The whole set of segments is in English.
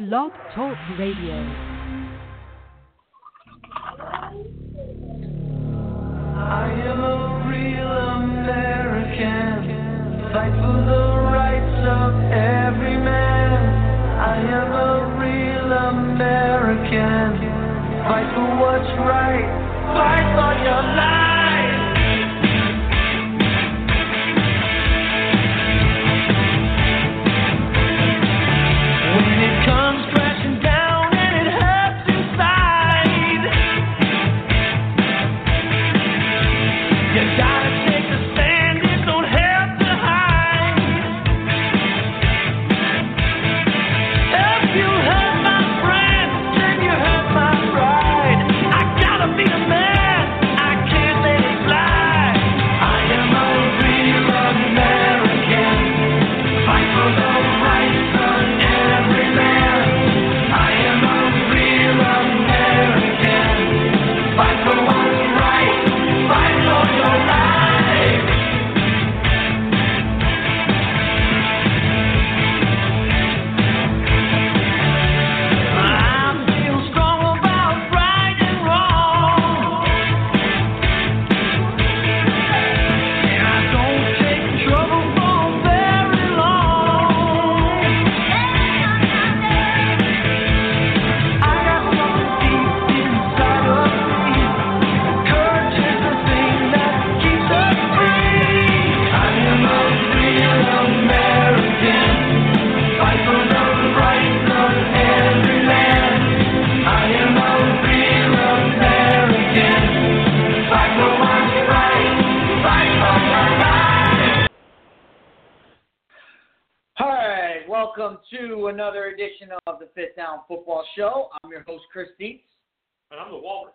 Blog Talk Radio. Are you a real American? Fight for the rights of every man. I am a real American. Fight for the rights Show. I'm your host, Chris Dietz, And I'm the Walrus.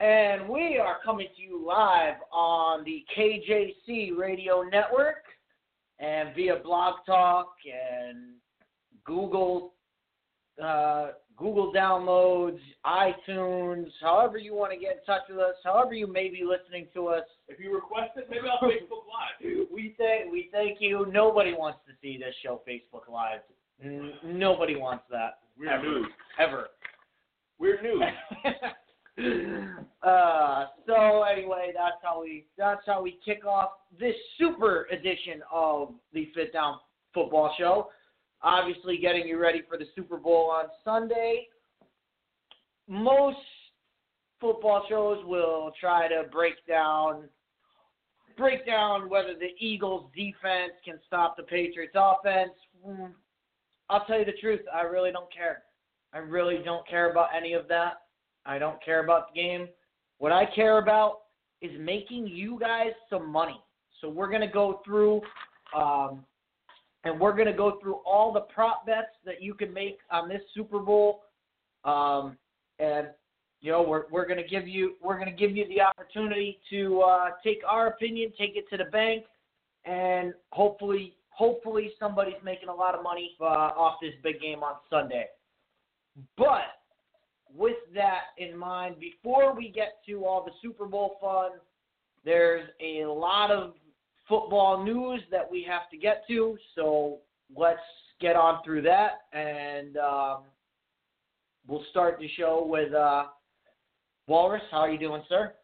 and we are coming to you live on the KJC Radio Network and via Blog Talk and Google, uh, Google downloads, iTunes, however you want to get in touch with us, however you may be listening to us. If you request it, maybe I'll Facebook Live. We thank we thank you. Nobody wants to see this show Facebook Live. N- nobody wants that. Weird ever. news. Ever. Weird news. uh, so anyway, that's how we that's how we kick off this super edition of the Fifth Down Football Show. Obviously, getting you ready for the Super Bowl on Sunday. Most football shows will try to break down break down whether the Eagles defense can stop the Patriots offense. I'll tell you the truth, I really don't care. I really don't care about any of that. I don't care about the game. What I care about is making you guys some money. So we're to go through um, and we're to go through all the prop bets that you can make on this Super Bowl. Um, and you know, we're we're to give you we're to give you the opportunity to uh, take our opinion, take it to the bank, and hopefully hopefully somebody's making a lot of money uh, off this big game on Sunday. But with that in mind, before we get to all the Super Bowl fun, there's a lot of football news that we have to get to. So let's get on through that, and um, we'll start the show with uh, Walrus. How are you doing, sir?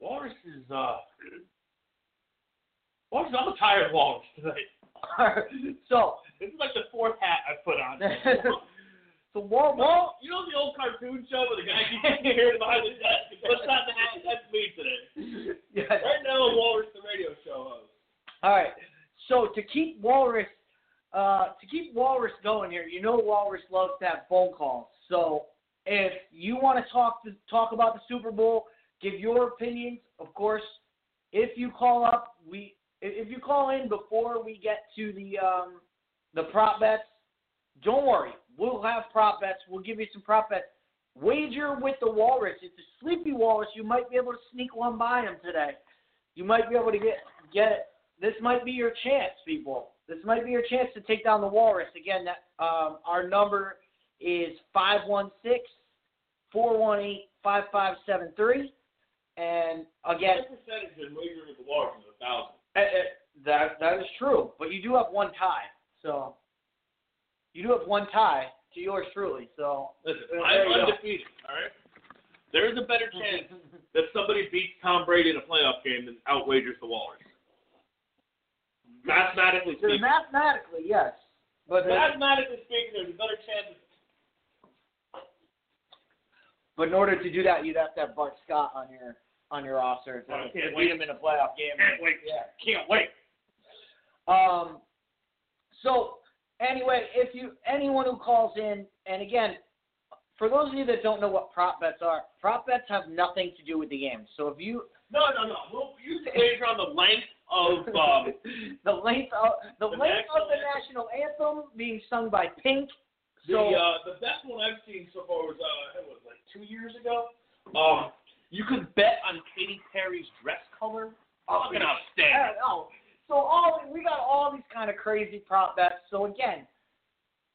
Walrus is, uh. Walrus, I'm a tired Walrus today. so, This is like the fourth hat I put on. so Wal- Wal- you know the old cartoon show where the guy keeps hearing behind the desk and puts on the hat? That's me today. yeah. Right now, Walrus, the radio show host. All right. So to keep Walrus, uh, to keep Walrus going here, you know Walrus loves to have phone calls. So if you want to talk to talk about the Super Bowl, give your opinions. Of course, if you call up, we if you call in before we get to the um, the prop bets, don't worry. We'll have prop bets. We'll give you some prop bets. Wager with the Walrus. It's a sleepy Walrus. You might be able to sneak one by him today. You might be able to get get it. this might be your chance, people. This might be your chance to take down the Walrus. Again, that um, our number is 516 418 5573. And again, My percentage in wagering with the Walrus is a thousand. Eh, eh, that that is true, but you do have one tie, so You do have one tie to yours truly. So Listen, I'm there you go. undefeated. All right. There's a better chance that somebody beats Tom Brady in a playoff game than outwagers the Walrus. Mathematically speaking. mathematically, yes, but Mathematically speaking, there's a better chance. but in order to do that, you'd have to have Bart Scott on your on your roster to, I to beat him in a playoff game. Can't wait. Yeah. Can't wait. Um, so anyway, if you anyone who calls in, and again, for those of you that don't know what prop bets are, prop bets have nothing to do with the game. So if you No, no, no. We'll use the wager on the length of um, the length of the, The length of the national national anthem being sung by Pink. the So uh, the best one I've seen so far was uh, it was like two years ago. Um, you could bet on Katy Perry's dress color. Fucking outstanding. Uh, oh, so all we got all these kind of crazy prop bets. So again,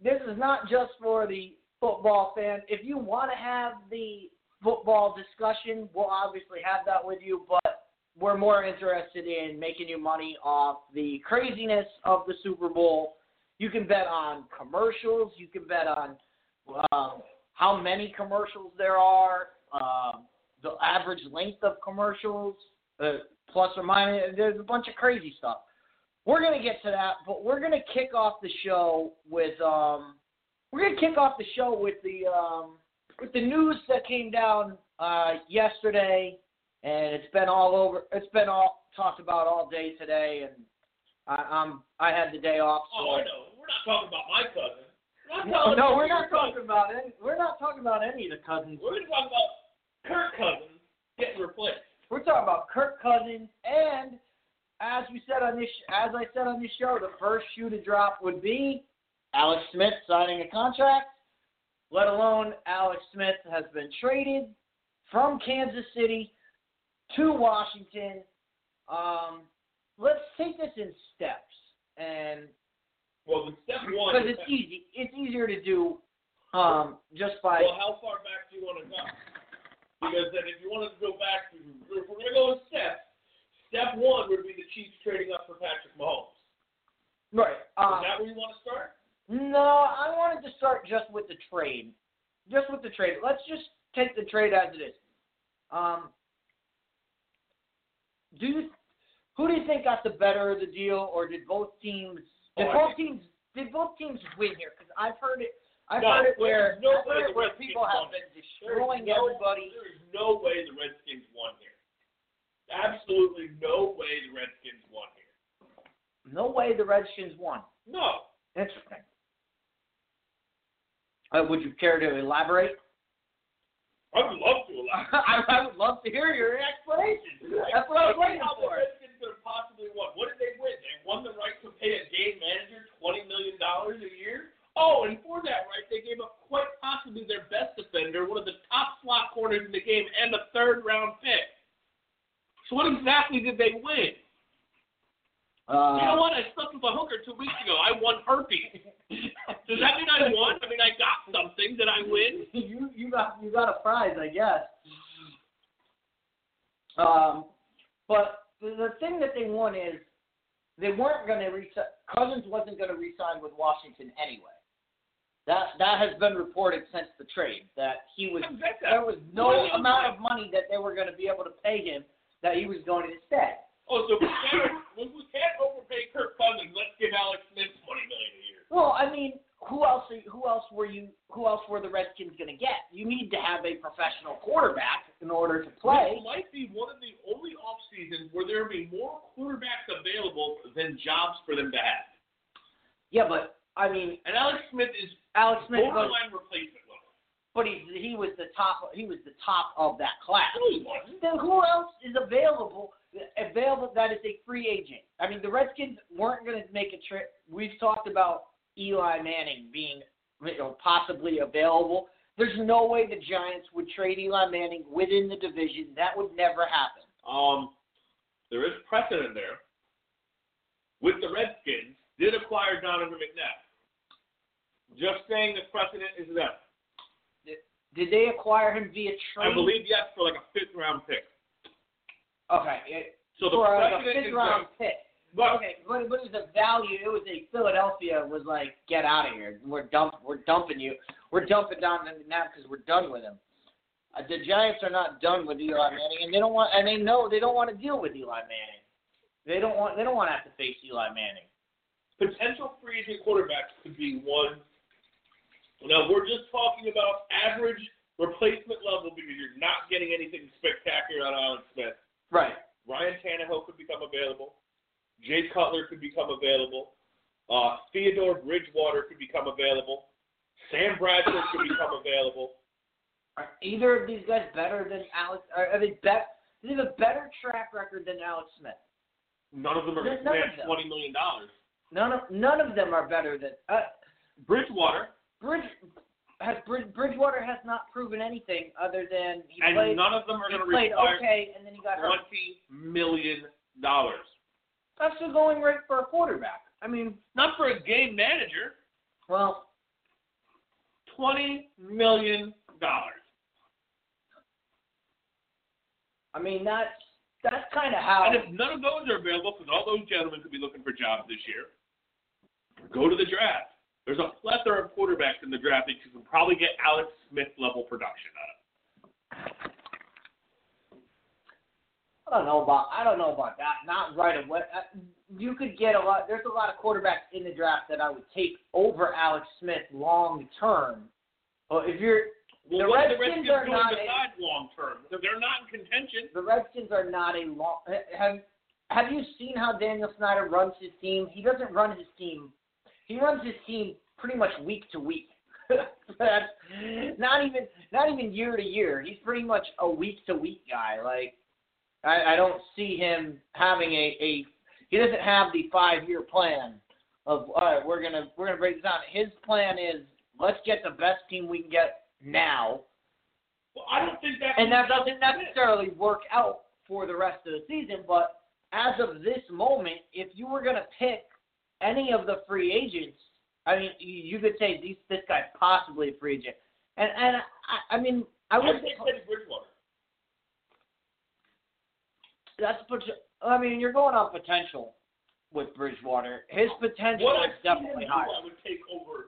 this is not just for the football fan. If you want to have the football discussion, we'll obviously have that with you. But we're more interested in making you money off the craziness of the Super Bowl. You can bet on commercials. You can bet on um, how many commercials there are, um, the average length of commercials, uh, plus or minus. There's a bunch of crazy stuff. We're gonna get to that, but we're gonna kick off the show with um, we're gonna kick off the show with the um, with the news that came down uh, yesterday, and it's been all over. It's been all talked about all day today, and I, I'm I had the day off. So Oh, I know. We're not talking about my cousin. We're no, talking no, we're not talking about any. We're not talking about any of the cousins. We're going to talk about Kirk Cousins getting replaced. We're talking about Kirk Cousins, and as we said on this, as I said on this show, the first shoe to drop would be Alex Smith signing a contract. Let alone Alex Smith has been traded from Kansas City to Washington. Um, let's take this in steps, and Well, the step one. because it's easy, it's easier to do um, just by Well, how far back do you want to go? Because then if you want to go back, if we're going to go in steps, step one would be the Chiefs trading up for Patrick Mahomes. right. Is Um, that where you want to start? No, I wanted to start just with the trade. Just with the trade. Let's just take the trade as it is. Um, do you, who do you think got the better of the deal, or did both teams? Did Oh, both teams? Did both teams win here? Because I've heard it. I've No, heard it where no I've way heard the it where Redskins people have been destroying no, everybody. There is no way the Redskins won here. Absolutely no way the Redskins won here. No way the Redskins won. No. Interesting. Uh, would you care to elaborate? I would love to allow. I, I would love to hear your explanation. That's what I was waiting How the for. Redskins could have possibly won? What did they win? They won the right to pay a game manager twenty million dollars a year. Oh, and for that right, they gave up quite possibly their best defender, one of the top slot corners in the game, and a third round pick. So what exactly did they win? Uh, you know what? I slept with a hooker two weeks ago. I won herpes. Does that mean I won? I mean I got something. Did I win? you you got you got a prize, I guess. Um, but the, the thing that they won is they weren't going to resign. Cousins wasn't going to resign with Washington anyway. That that has been reported since the trade that he was there was no amount of money that they were going to be able to pay him that he was going to instead. Oh, so we can't, we we can't overpay Kirk Cousins. Let's give Alex Smith twenty million a year. Well, I mean, who else? Are, Who else were you? Who else were the Redskins going to get? You need to have a professional quarterback in order to play. This might be one of the only off seasons where there will be more quarterbacks available than jobs for them to have. Yeah, but I mean, And Alex Smith is Alex Smith was, replacement level. but he he was the top. He was the top of that class. No, he wasn't. Then who else is available? Available that is a free agent. I mean, the Redskins weren't going to make a trip. We've talked about Eli Manning being you know, possibly available. There's no way the Giants would trade Eli Manning within the division. That would never happen. Um, there is precedent there. With the Redskins, did acquire Donovan McNabb. Just saying the precedent is there. Did they acquire him via trade? I believe yes for like a fifth round pick. Okay. It, So the for like a fifth round them. pick. But Okay, but, but it was a value. It was a Philadelphia was like, get out of here. We're dump. We're dumping you. We're dumping down the now because we're done with him. Uh, the Giants are not done with Eli Manning, and they don't want. And they know they don't want to deal with Eli Manning. They don't want. They don't want to have to face Eli Manning. potential free agent quarterbacks could be one. Now we're just talking about average replacement level because you're not getting anything spectacular out of Alex Smith. Right. Ryan Tannehill could become available. Jay Cutler could become available. Uh, Theodore Bridgewater could become available. Sam Bradford could become available. Are either of these guys better than Alex? Are, are they bet? Do they have a better track record than Alex Smith? None of them are going to command twenty million dollars. None of none of them are better than. Uh, Bridgewater Bridge has Bridge, Bridgewater has not proven anything other than he and played. none of them are going to played okay, and then he got hurt. twenty million dollars. That's the going rate for a quarterback. I mean, Not for a game manager. well, Twenty million dollars. I mean that's that's kind of how. And if none of those are available, because all those gentlemen could be looking for jobs this year, go to the draft. There's a plethora of quarterbacks in the draft that you can probably get Alex Smith level production out of. I don't know about I don't know about that. Not right away. Uh, You could get a lot. There's a lot of quarterbacks in the draft that I would take over Alex Smith long term. But if you're Well, The are the Redskins Redskins are not besides long term? They're not in contention. the Redskins are not a long. Have Have you seen how Daniel Snyder runs his team? He doesn't run his team. He runs his team pretty much week to week. That's not even not even year to year. He's pretty much a week to week guy. Like I, I don't see him having a, a he doesn't have the five year plan of all right, we're gonna we're gonna break this down. His plan is let's get the best team we can get now Well, I don't think that. and that doesn't necessarily work out for the rest of the season. But as of this moment, if you were going to pick any of the free agents, I mean, you could say these, this guy's possibly a free agent. And and I, I mean, I would say Teddy Bridgewater. that's pot- I mean, you're going on potential with Bridgewater. His potential What is I've definitely higher. I would take over.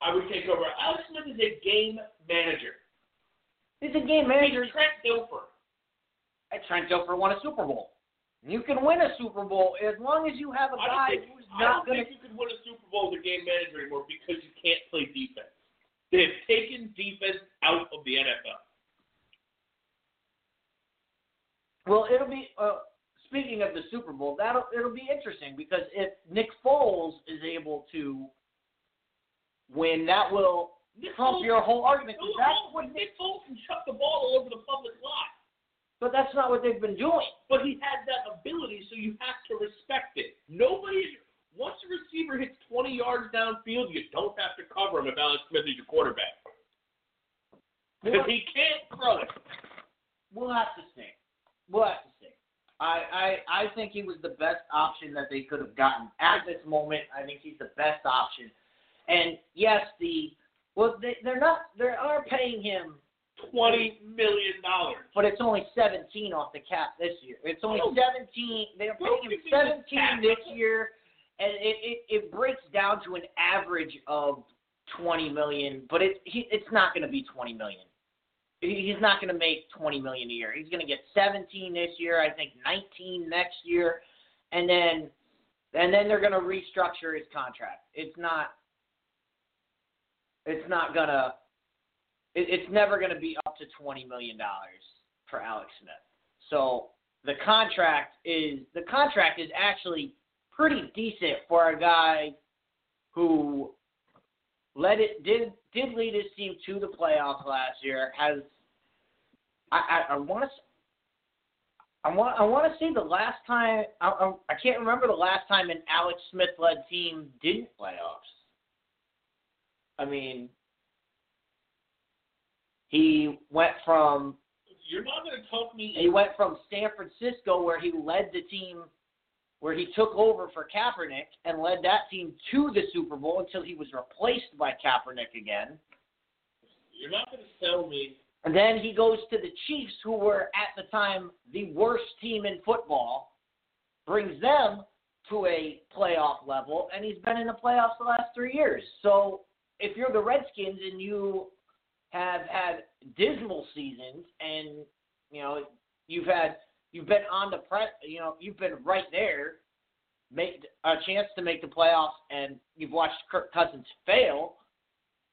I would take over. Alex Smith is a game manager. He's a game manager. He's Trent Dilfer. And Trent Dilfer won a Super Bowl. You can win a Super Bowl as long as you have a guy think, who's I don't think you could win a Super Bowl as a game manager anymore because you can't play defense. They have taken defense out of the NFL. Well, it'll be. Uh, speaking of the Super Bowl, that'll it'll be interesting because if Nick Foles is able to win, that will Nick trump Foles- your whole argument. 'cause That's what, Nick Foles can chuck the ball all over the public lot, but that's not what they've been doing. but he has that ability, so you have to respect it. Nobody. Once a receiver hits 20 yards downfield, you don't have to cover him if Alex Smith is your quarterback because he can't throw it. We'll have to see. We'll have to see. I, I I think he was the best option that they could have gotten at this moment. I think he's the best option. And yes, the well they they're not they are paying him, Twenty million dollars. but it's only seventeen off the cap this year. It's only Oh. seventeen. They're paying him you think the seventeen this year, and it, it it breaks down to an average of twenty million. But it he, it's not going to be twenty million. He- He's not going to make twenty million a year. He's going to get seventeen this year. I think nineteen next year, and then and then they're going to restructure his contract. It's not. It's not gonna. It, it's never going to be up to twenty million dollars for Alex Smith. So the contract is the contract is actually pretty decent for a guy who led it did did lead his team to the playoffs last year. Has I I, I want to. I want I want to say the last time I, I I can't remember the last time an Alex Smith led team didn't playoffs. I mean, he went from You're not going to talk me. he went from San Francisco where he led the team, where he took over for Kaepernick and led that team to the Super Bowl until he was replaced by Kaepernick again. You're not going to sell me. And then he goes to the Chiefs, who were at the time the worst team in football. brings them to a playoff level, and he's been in the playoffs the last three years. So if you're the Redskins and you have had dismal seasons, and you know you've had you've been on the press, you know you've been right there, make a chance to make the playoffs, and you've watched Kirk Cousins fail.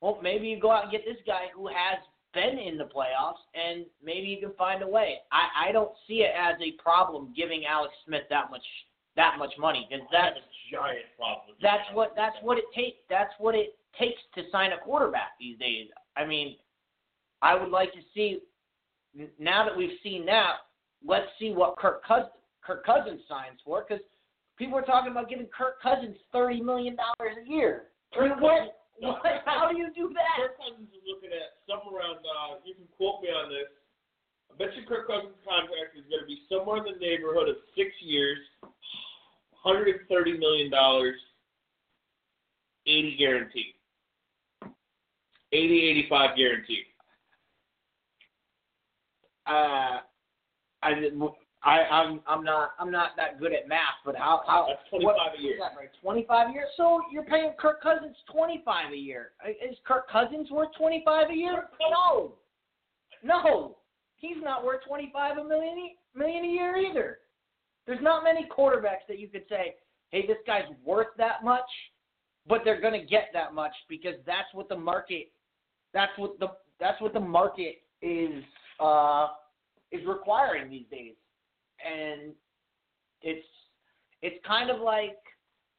Well, maybe you go out and get this guy who has been in the playoffs, and maybe you can find a way. I, I don't see it as a problem giving Alex Smith that much that much money because that's a giant problem. that's what that's what it takes. That's what it takes to sign a quarterback these days. I mean, I would like to see now that we've seen that. Let's see what Kirk Cousins Kirk Cousins signs for because people are talking about giving Kirk Cousins thirty million dollars a year. I mean, what? No, what? How do you do that? Kirk Cousins is looking at somewhere around. Uh, you can quote me on this. I bet you Kirk Cousins' contract is going to be somewhere in the neighborhood of six years, 130 million dollars, 80 guaranteed, 80, 85 guaranteed. Uh, I I I'm I'm not I'm not that good at math, but how how That's 25 what, a year. Is that right? Twenty five a year. So you're paying Kirk Cousins twenty five a year. Is Kirk Cousins worth twenty five a year? No, no, he's not worth twenty five a e- million a year either. There's not many quarterbacks that you could say, hey, this guy's worth that much, but they're going to get that much because that's what the market. That's what the that's what the market is uh, is requiring these days, and it's it's kind of like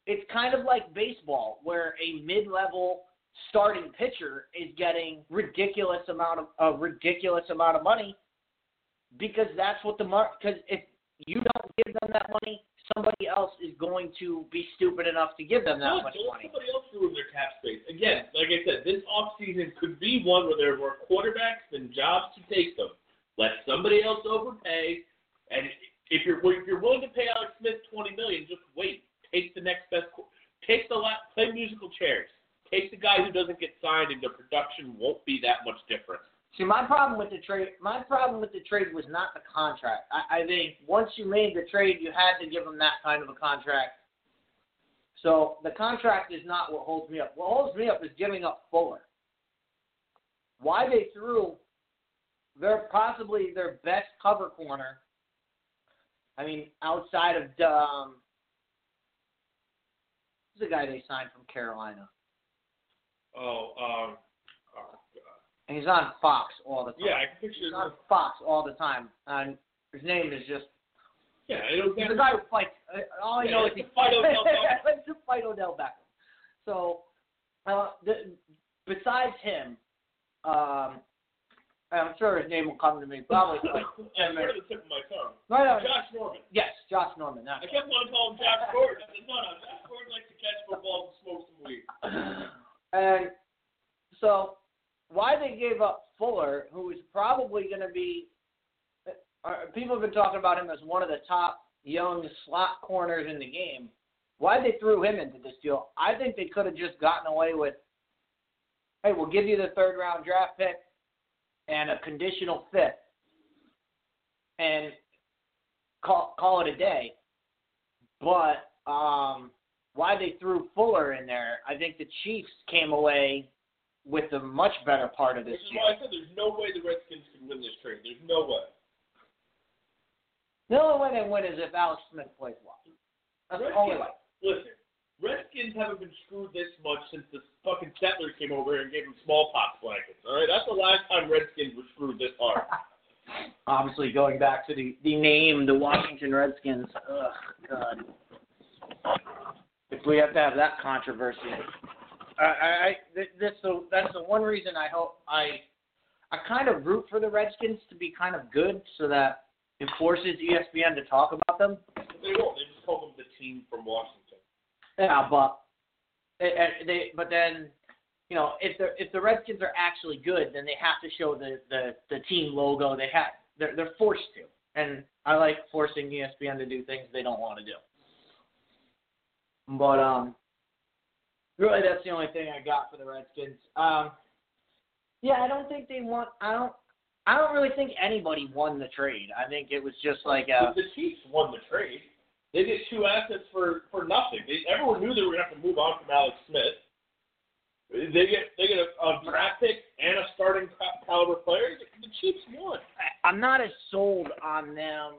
it's kind of like baseball where a mid-level starting pitcher is getting ridiculous amount of a ridiculous amount of money because that's what the market because if you don't give them that money somebody else is going to be stupid enough to give them that Let, much money somebody else ruin their cap space. Again, like I said, this offseason could be one where there are more quarterbacks than jobs to take them. Let somebody else overpay, and if you're if you're willing to pay Alex Smith twenty million, just wait. Take the next best. Take the la- play musical chairs. Take the guy who doesn't get signed, and the production won't be that much different. See, my problem with the trade, my problem with the trade was not the contract. I, I think once you made the trade, you had to give them that kind of a contract. So the contract is not what holds me up. What holds me up is giving up Fuller. Why they threw their possibly their best cover corner. I mean, outside of um, who's the guy they signed from Carolina, Oh, um. And he's on Fox all the time. yeah, I can picture. He's on Fox all the time, and his name is just Yeah, it was he's the guy who fights. uh, All I Yeah, know is he fight Odell Beckham. To fight Odell Beckham. So, uh, the, besides him, um, I'm sure his name will come to me probably. Yeah, right at the tip of my tongue. right on. Josh Norman. Yes, Josh Norman. I kept wanting to call him Josh Gordon. I said, no, no, Josh Gordon likes to catch footballs and smoke some weed. and so, why they gave up Fuller, who is probably going to be, uh, people have been talking about him as one of the top young slot corners in the game. Why they threw him into this deal? I think they could have just gotten away with, hey, we'll give you the third round draft pick and a conditional fifth, and call call it a day. But um, why they threw Fuller in there, I think the Chiefs came away with the much better part of this Which is why I said there's no way the Redskins can win this trade. There's no way. The only way they win is if Alex Smith plays well. That's the only way. Listen, Redskins haven't been screwed this much since the fucking settlers came over here and gave them smallpox blankets. All right, that's the last time Redskins were screwed this hard. Obviously, going back to the, the name, the Washington Redskins. Ugh, God. If we have to have that controversy, I, I, I th- that's the that's the one reason I hope I I kind of root for the Redskins to be kind of good, so that it forces ESPN to talk about them. They won't. They just call them the team from Washington. Yeah, but they, they but then you know if the if the Redskins are actually good, then they have to show the the the team logo. They have they're they're forced to, and I like forcing ESPN to do things they don't want to do. But um, really, that's the only thing I got for the Redskins. Um, yeah, I don't think they want. I don't. I don't really think anybody won the trade. I think it was just like a the Chiefs won the trade. They get two assets for for nothing. They, everyone knew they were going to have to move on from Alex Smith. They get they get a, a draft pick and a starting caliber player. The Chiefs won. I- I'm not as sold on them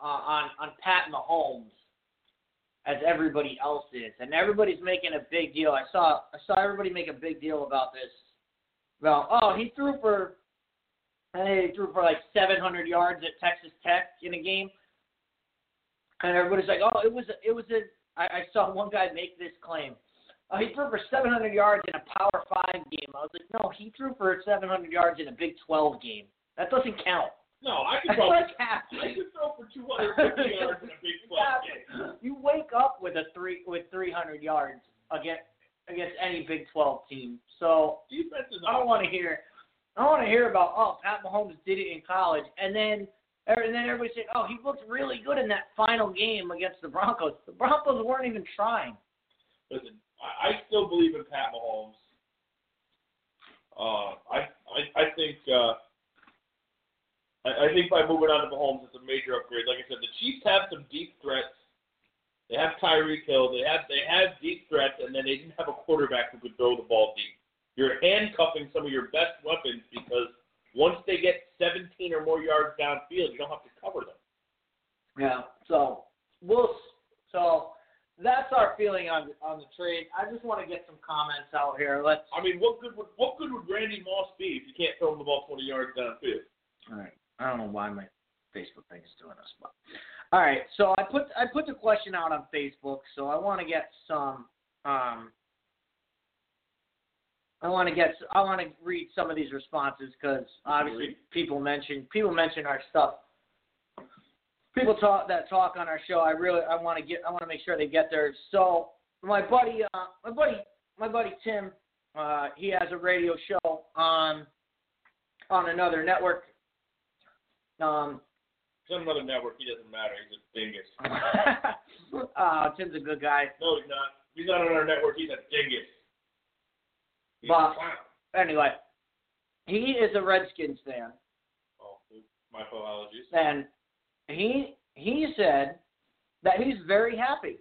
uh, on on Pat Mahomes as everybody else is, and everybody's making a big deal. I saw I saw everybody make a big deal about this. About oh he threw for hey, he threw for like 700 yards at Texas Tech in a game, and everybody's like oh it was it was a I, I saw one guy make this claim. Oh, he threw for 700 yards in a Power Five game. I was like, no, he threw for 700 yards in a Big 12 game. That doesn't count. No, I could That's throw. I could throw for 250 yards in a Big 12 game. You wake up with a three with 300 yards against against any Big 12 team. So Defense is I don't want to hear. I don't want to hear about oh Pat Mahomes did it in college, and then and then everybody said oh he looked really good in that final game against the Broncos. The Broncos weren't even trying. Listen, I, I still believe in Pat Mahomes. Uh, I, I I think uh, I, I think by moving on to Mahomes, it's a major upgrade. Like I said, the Chiefs have some deep threats. They have Tyreek Hill. They have they have deep threats, and then they didn't have a quarterback who could throw the ball deep. You're handcuffing some of your best weapons because once they get 17 or more yards downfield, you don't have to cover them. Yeah. So we'll. So that's our feeling on on the trade. I just want to get some comments out here. Let's. I mean, what good would what good would Randy Moss be if you can't throw him the ball 20 yards downfield? All right. I don't know why my Facebook thing is doing this, but all right. So I put I put the question out on Facebook. So I want to get some. Um, I want to get I want to read some of these responses because obviously people mention people mention our stuff. People talk that talk on our show. I really I want to get I want to make sure they get there. So my buddy uh, my buddy my buddy Tim uh, he has a radio show on on another network. Um, He's on another network. He doesn't matter. He's a dingus. uh, Tim's a good guy. No, he's not. He's not on our network. He's a dingus. He's But- a clown. Anyway, he is a Redskins fan, Oh, my apologies. and he he said that he's very happy.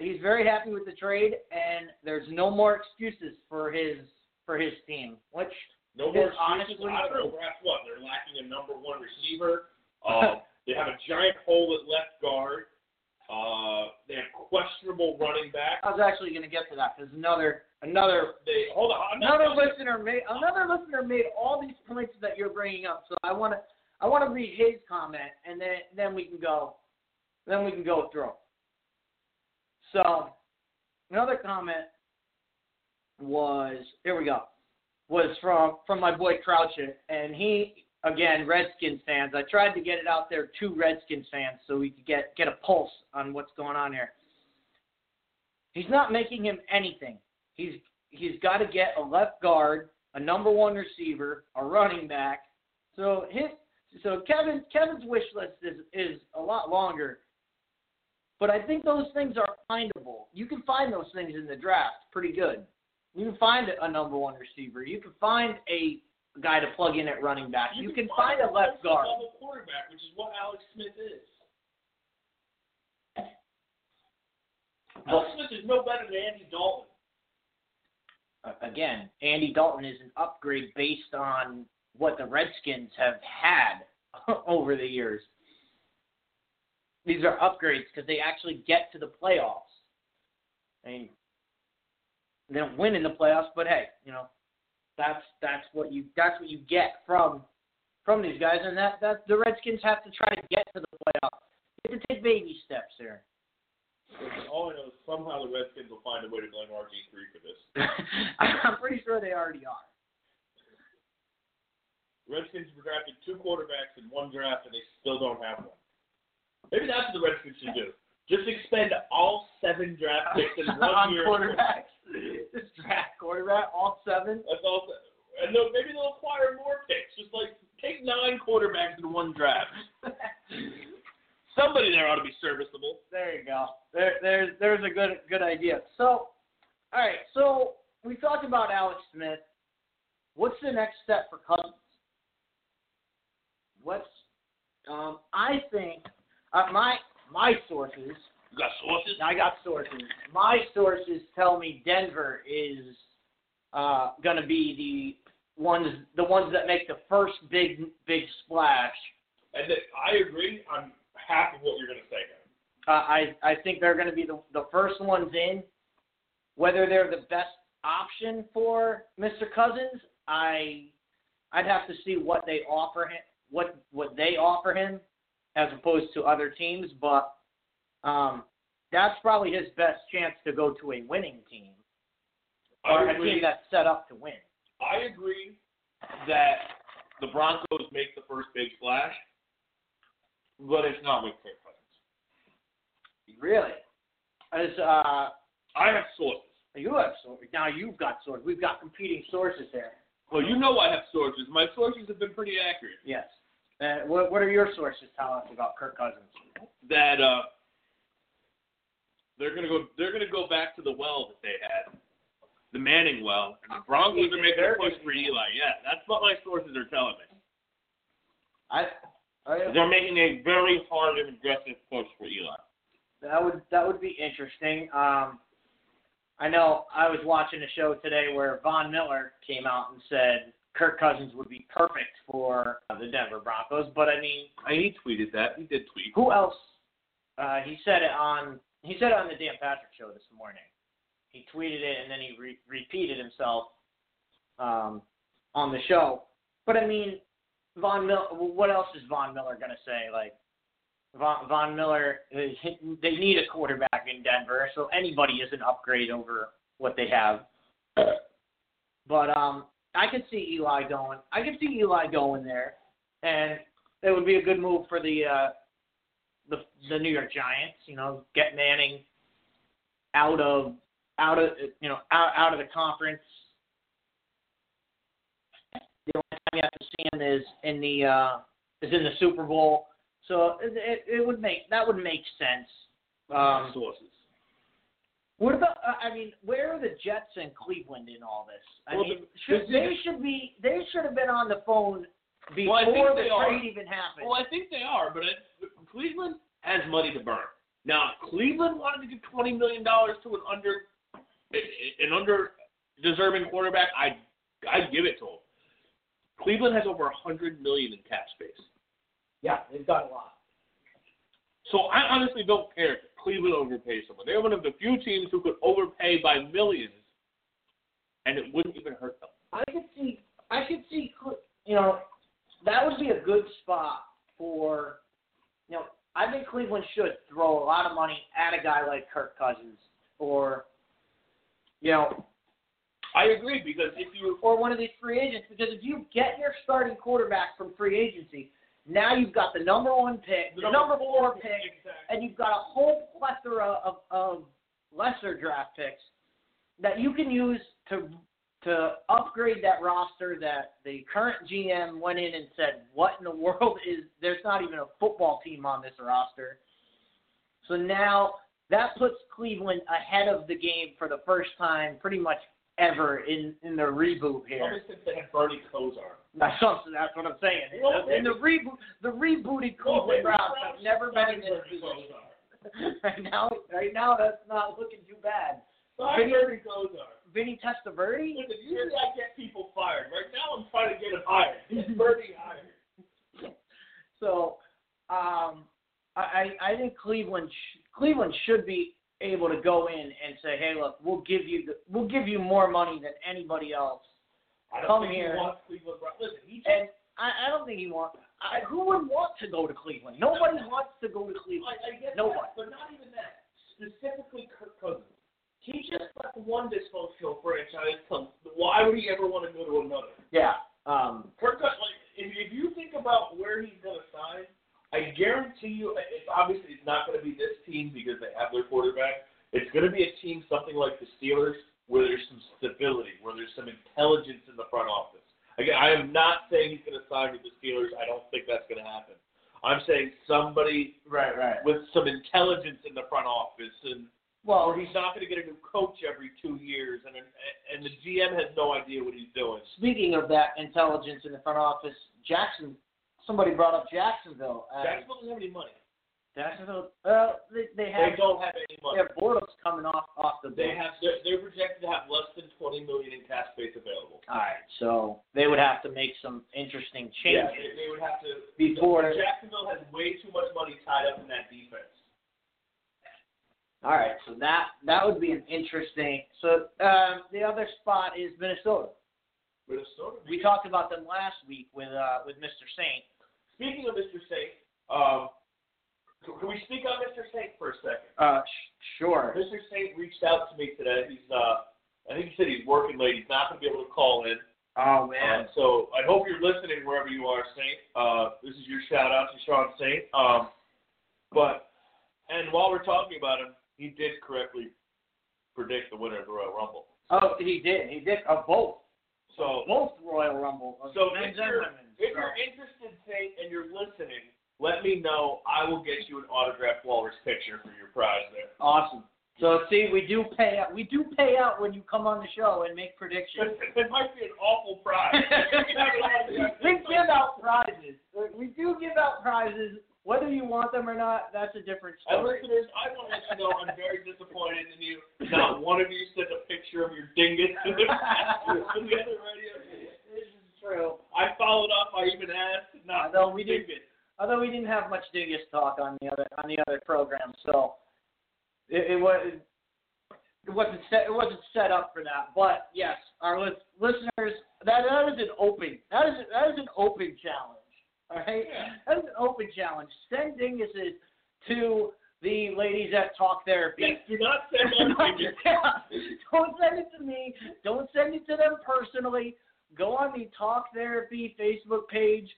He's very happy with the trade, and there's no more excuses for his for his team. Which No more excuses. honestly- I don't know. Perhaps what? They're lacking a number one receiver. Um, they have a giant hole at left guard. Uh, they have questionable running back. I was actually going to get to that because another another They hold on. Another listener made another listener made all these points that you're bringing up. So I want to I want to read his comment and then then we can go then we can go through. So another comment was here we go was from from my boy Crouchin and he again Redskins fans. I tried to get it out there to Redskins fans so we could get get a pulse on what's going on here. He's not making him anything. He's he's got to get a left guard, a number one receiver, a running back. So his so Kevin Kevin's wish list is is a lot longer. But I think those things are findable. You can find those things in the draft pretty good. You can find a number one receiver. You can find a guy to plug in at running back. You, can find a left guard. Level quarterback, which is what Alex Smith is. Alex Smith is no better than Andy Dalton. Again, Andy Dalton is an upgrade based on what the Redskins have had over the years. These are upgrades because they actually get to the playoffs. I mean, they don't win in the playoffs, but hey, you know, that's that's what you that's what you get from from these guys, and that that the Redskins have to try to get to the playoffs. They have to take baby steps here. All I know is somehow the Redskins will find a way to blame RG3 for this. I'm pretty sure they already are. Redskins were drafted two quarterbacks in one draft, and they still don't have one. Maybe that's what the Redskins should do. Just expend all seven draft picks in one on year. quarterbacks. Just draft quarterback, all seven. That's all. And they'll, maybe they'll acquire more picks. Just like take nine quarterbacks in one draft. Somebody there ought to be serviceable. there you go. There, there's, there's a good, good idea. So, all right. So we talked about Alex Smith. What's the next step for Cousins? What's, um, I think, uh, my my sources, You got sources? I got sources. My sources tell me Denver is uh, going to be the ones the ones that make the first big big splash. And then, I agree on half of what you're going to say. Uh, I I think they're going to be the the first ones in. Whether they're the best option for Mr. Cousins, I I'd have to see what they offer him, what what they offer him, as opposed to other teams. But um, that's probably his best chance to go to a winning team or a team that's set up to win. I agree that the Broncos make the first big splash, but it's not with Kirk Cousins. Really? As uh, I have sources. you have sources. Now you've got sources. We've got competing sources there. Well, you know I have sources. My sources have been pretty accurate. Yes. Uh, what what are your sources telling us about Kirk Cousins? That uh, they're gonna go. They're gonna go back to the well that they had, the Manning well, and the Broncos are making a push for Eli. Yeah, that's what my sources are telling me. I, I They're making a very hard and aggressive push for Eli. that would that would be interesting. Um, I know I was watching a show today where Von Miller came out and said Kirk Cousins would be perfect for the Denver Broncos, but I mean, I he tweeted that. He did tweet. who else? Uh, he said it on he said on the Dan Patrick show this morning. He tweeted it and then he re- repeated himself um, on the show. But I mean, Von Miller. What else is Von Miller gonna say? Like Von, Von Miller, is, they need a quarterback in Denver, so anybody is an upgrade over what they have. But um, I could see Eli going. I could see Eli going there, and it would be a good move for the uh, the the New York Giants. You know, get Manning out of out of you know out out of the conference. The only time you have to see him is in the uh, is in the Super Bowl. So it, it, it would make that would make sense. Um, sources. what about? Uh, I mean, where are the Jets and Cleveland in all this? I Well, mean, the- should, the- they should be. They should have been on the phone before Well, the they are. trade even happened. Well, I think they are, but it, Cleveland has money to burn. Now, if Cleveland wanted to give twenty million dollars to an under an under deserving quarterback. I I'd give it to him. Cleveland has over a hundred million in cap space, yeah, they've got a lot. so I honestly don't care if Cleveland overpays someone. They're one of the few teams who could overpay by millions, and it wouldn't even hurt them. I could see. I could see. You know, that would be a good spot for. You know, I think Cleveland should throw a lot of money at a guy like Kirk Cousins, or, you know, I agree because if you or one of these free agents. Because if you get your starting quarterback from free agency, now you've got the number one pick, the, number, four pick, and you've got a whole plethora of, of lesser draft picks that you can use to to upgrade that roster that the current GM went in and said, What in the world is there's not even a football team on this roster. So now that puts Cleveland ahead of the game for the first time pretty much ever in, in the reboot here. Probably since they had Bernie Kosar. That's what, that's what I'm saying. Well, In the reboot, the rebooted Cleveland Browns have never been in this position. Right now, right now, that's not looking too bad. Sorry, Bernie Kosar. Vinny Testaverde? Listen, usually I get people fired. Right now I'm trying to get him hired. Get Bernie hired. So, um, I I think Cleveland sh- Cleveland should be able to go in and say, hey, look, we'll give you the, we'll give you more money than anybody else. I don't Come think here. he wants Cleveland. Listen, he just, And I, I don't think he wants. I, who would want to go to Cleveland? Nobody wants to go to Cleveland. I, I get No that, but not even that. Specifically, Kirk Cousins. He just left one dysfunctional franchise. Why would he ever want to go to another? Yeah. Um, Kirk like, if, if you think about where he's going to sign, I guarantee you, it's obviously it's not going to be this team because they have their quarterback. It's going to be a team something like the Steelers, where there's some stability, where there's some intelligence in the front office. Again, I am not saying he's going to sign with the Steelers. I don't think that's going to happen. I'm saying somebody right, right. with some intelligence in the front office, and Well, he's not going to get a new coach every two years, and and the GM has no idea what he's doing. speaking of that intelligence in the front office, Jackson. Somebody brought up Jacksonville. Jacksonville doesn't have any money. Jacksonville. Uh, they, they They don't have any money. their Bortles coming off off the They bench. have they're, they're projected to have less than twenty million in cap space available. All right, so they would have to make some interesting Yeah, changes. they, they would have to. Before- Jacksonville has way too much money tied up in that defense. All right, so that that would be an interesting. So um, the other spot is Minnesota. Minnesota. We talked about them last week with uh, with Mr. Saint. Speaking of Mr. Saint, um, can we speak on Mr. Saint for a second? Uh, sh- sure. Mr. Saint reached out to me today. He's uh, I think he said he's working late. He's not going to be able to call in. Oh Um, so I hope you're listening wherever you are, Saint. Uh, this is your shout out to Sean Saint. Um, but and while we're talking about him, he did correctly predict the winner of the Royal Rumble. Oh, he did. He did. Uh, both. So Both Royal Rumble. uh, So if you're, if so. you're interested, Saint, and you're listening, let me know. I will get you an autographed Walrus picture for your prize there. Awesome. So see, we do pay out. We do pay out when you come on the show and make predictions. it might be an awful prize. we give out prizes. We do give out prizes. Whether you want them or not, that's a different story. listeners, I want to let you know I'm very disappointed in you. Not one of you sent a picture of your dingus to the, to the other radio. This is true. I followed up. I even asked. Not Although we dingus. Although we didn't have much dingus talk on the other on the other program, so it, it was it wasn't set it wasn't set up for that. But yes, our lis- listeners, that that is an open that is that is an open challenge. All right, Yeah. that is an open challenge. Send dinguses to the ladies at Talk Therapy. Yes, do not send us dingus. Don't send it to me. Don't send it to them personally. Go on the Talk Therapy Facebook page.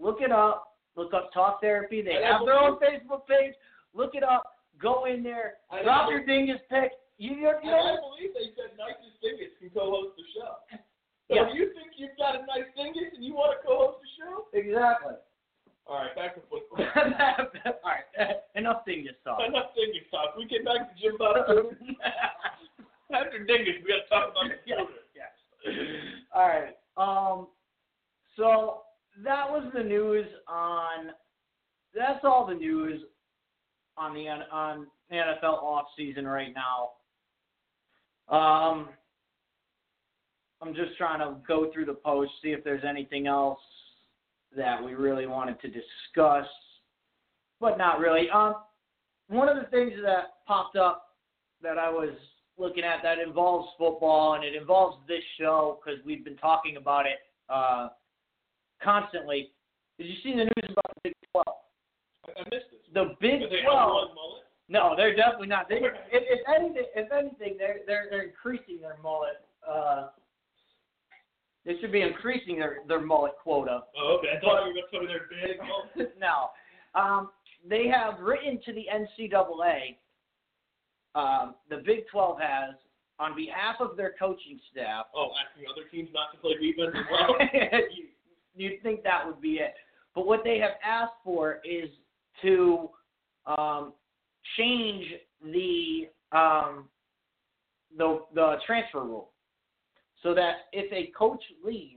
Look it up. Look up Talk Therapy. They have their own Facebook page. Look it up. Go in there. Drop know. your dingus pick. You, you, And I know, believe they said nicest dingus can co-host the show. So Yeah. if you think you've got a nice dingus and you want to co-host the show, exactly. all right, back to football. All right. Enough dingus talk. Enough dingus talk. We get back to Jim Bob After dingus, we got to talk about the Yes, yes. All right. Um. So that was the news on. That's all the news on the on the NFL off season right now. Um. I'm just trying to go through the post, see if there's anything else that we really wanted to discuss, but not really. Um, one of the things that popped up that I was looking at that involves football and it involves this show because we've been talking about it uh, constantly. Did you see the news about the Big 12? I missed this. The Big they 12. have one mullet. No, they're definitely not. They, if, if anything, if anything, they're they're they're increasing their mullet. Uh, they should be increasing their their mullet quota. Oh, okay. I thought you were going to put their big mullet. no, um, they have written to the NCAA. Um, the Big 12 has, on behalf of their coaching staff, Oh, asking other teams not to play defense as well. you, you'd think that would be it. But what they have asked for is to um, change the um, the the transfer rule, so that if a coach leaves,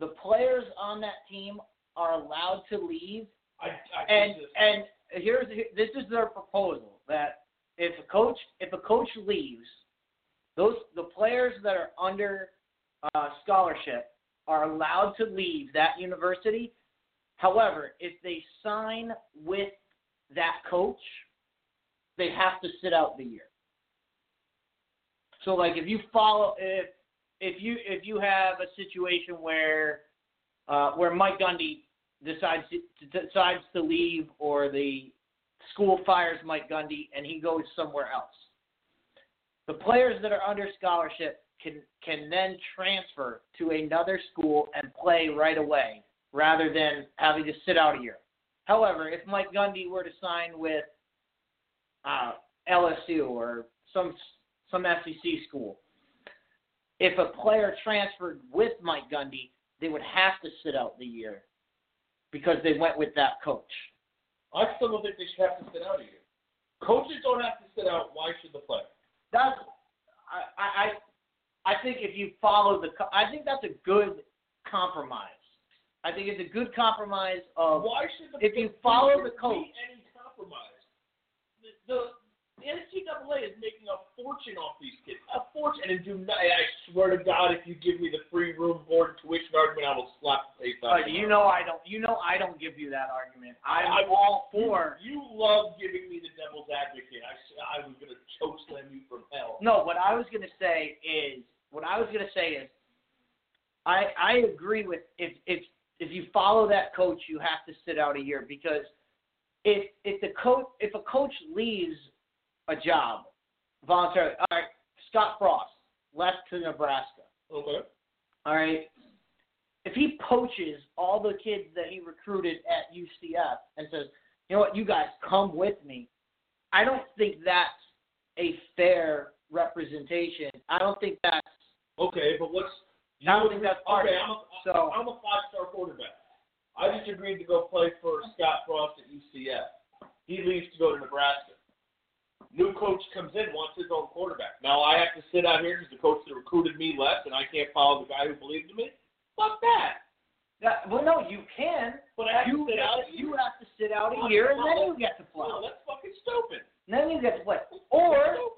the players on that team are allowed to leave. I, I And and here's this is their proposal that if a coach if a coach leaves, those the players that are under uh, scholarship are allowed to leave that university. However, if they sign with that coach, they have to sit out the year. So like if you follow if if you if you have a situation where uh, where Mike Gundy decides to, decides to leave or the school fires Mike Gundy and he goes somewhere else. The players that are under scholarship can can then transfer to another school and play right away rather than having to sit out a year. However, if Mike Gundy were to sign with uh, LSU or some some SEC school, if a player transferred with Mike Gundy, they would have to sit out the year because they went with that coach. I still don't think they should have to sit out a year. Coaches don't have to sit out. Why should the player? That's I I I think if you follow the I think that's a good compromise. I think it's a good compromise of Why should the if you follow the coach- beat Anytime. compromised. The, the, the NCAA is making a fortune off these kids. A fortune. And do not, I swear to God, if you give me the free room board and tuition argument, I will slap the face out you. you know I don't. You know I don't give you that argument. I'm I- all for. You love giving me the devil's advocate. I was going to choke slam you from hell. No, what I was gonna say is what I was gonna say is I I agree with if if if you follow that coach you have to sit out a year because if if the coach if a coach leaves a job voluntarily all right Scott Frost left to Nebraska Okay. all right if he poaches all the kids that he recruited at UCF and says you know what you guys come with me I don't think that's a fair representation. I don't think that's Okay, but what's. I don't think that's part okay, of it. I'm a, So- I'm a five star quarterback. I just agreed to go play for Scott Frost at UCF. He leaves to go to Nebraska. New coach comes in, wants his own quarterback. Now I have to sit out here because the coach that recruited me left, and I can't follow the guy who believed in me. Fuck that. that, well no, you can. But I have You to sit out. you have to sit out a year and then you get to play. No, that's fucking stupid. And then you get to play. That's Or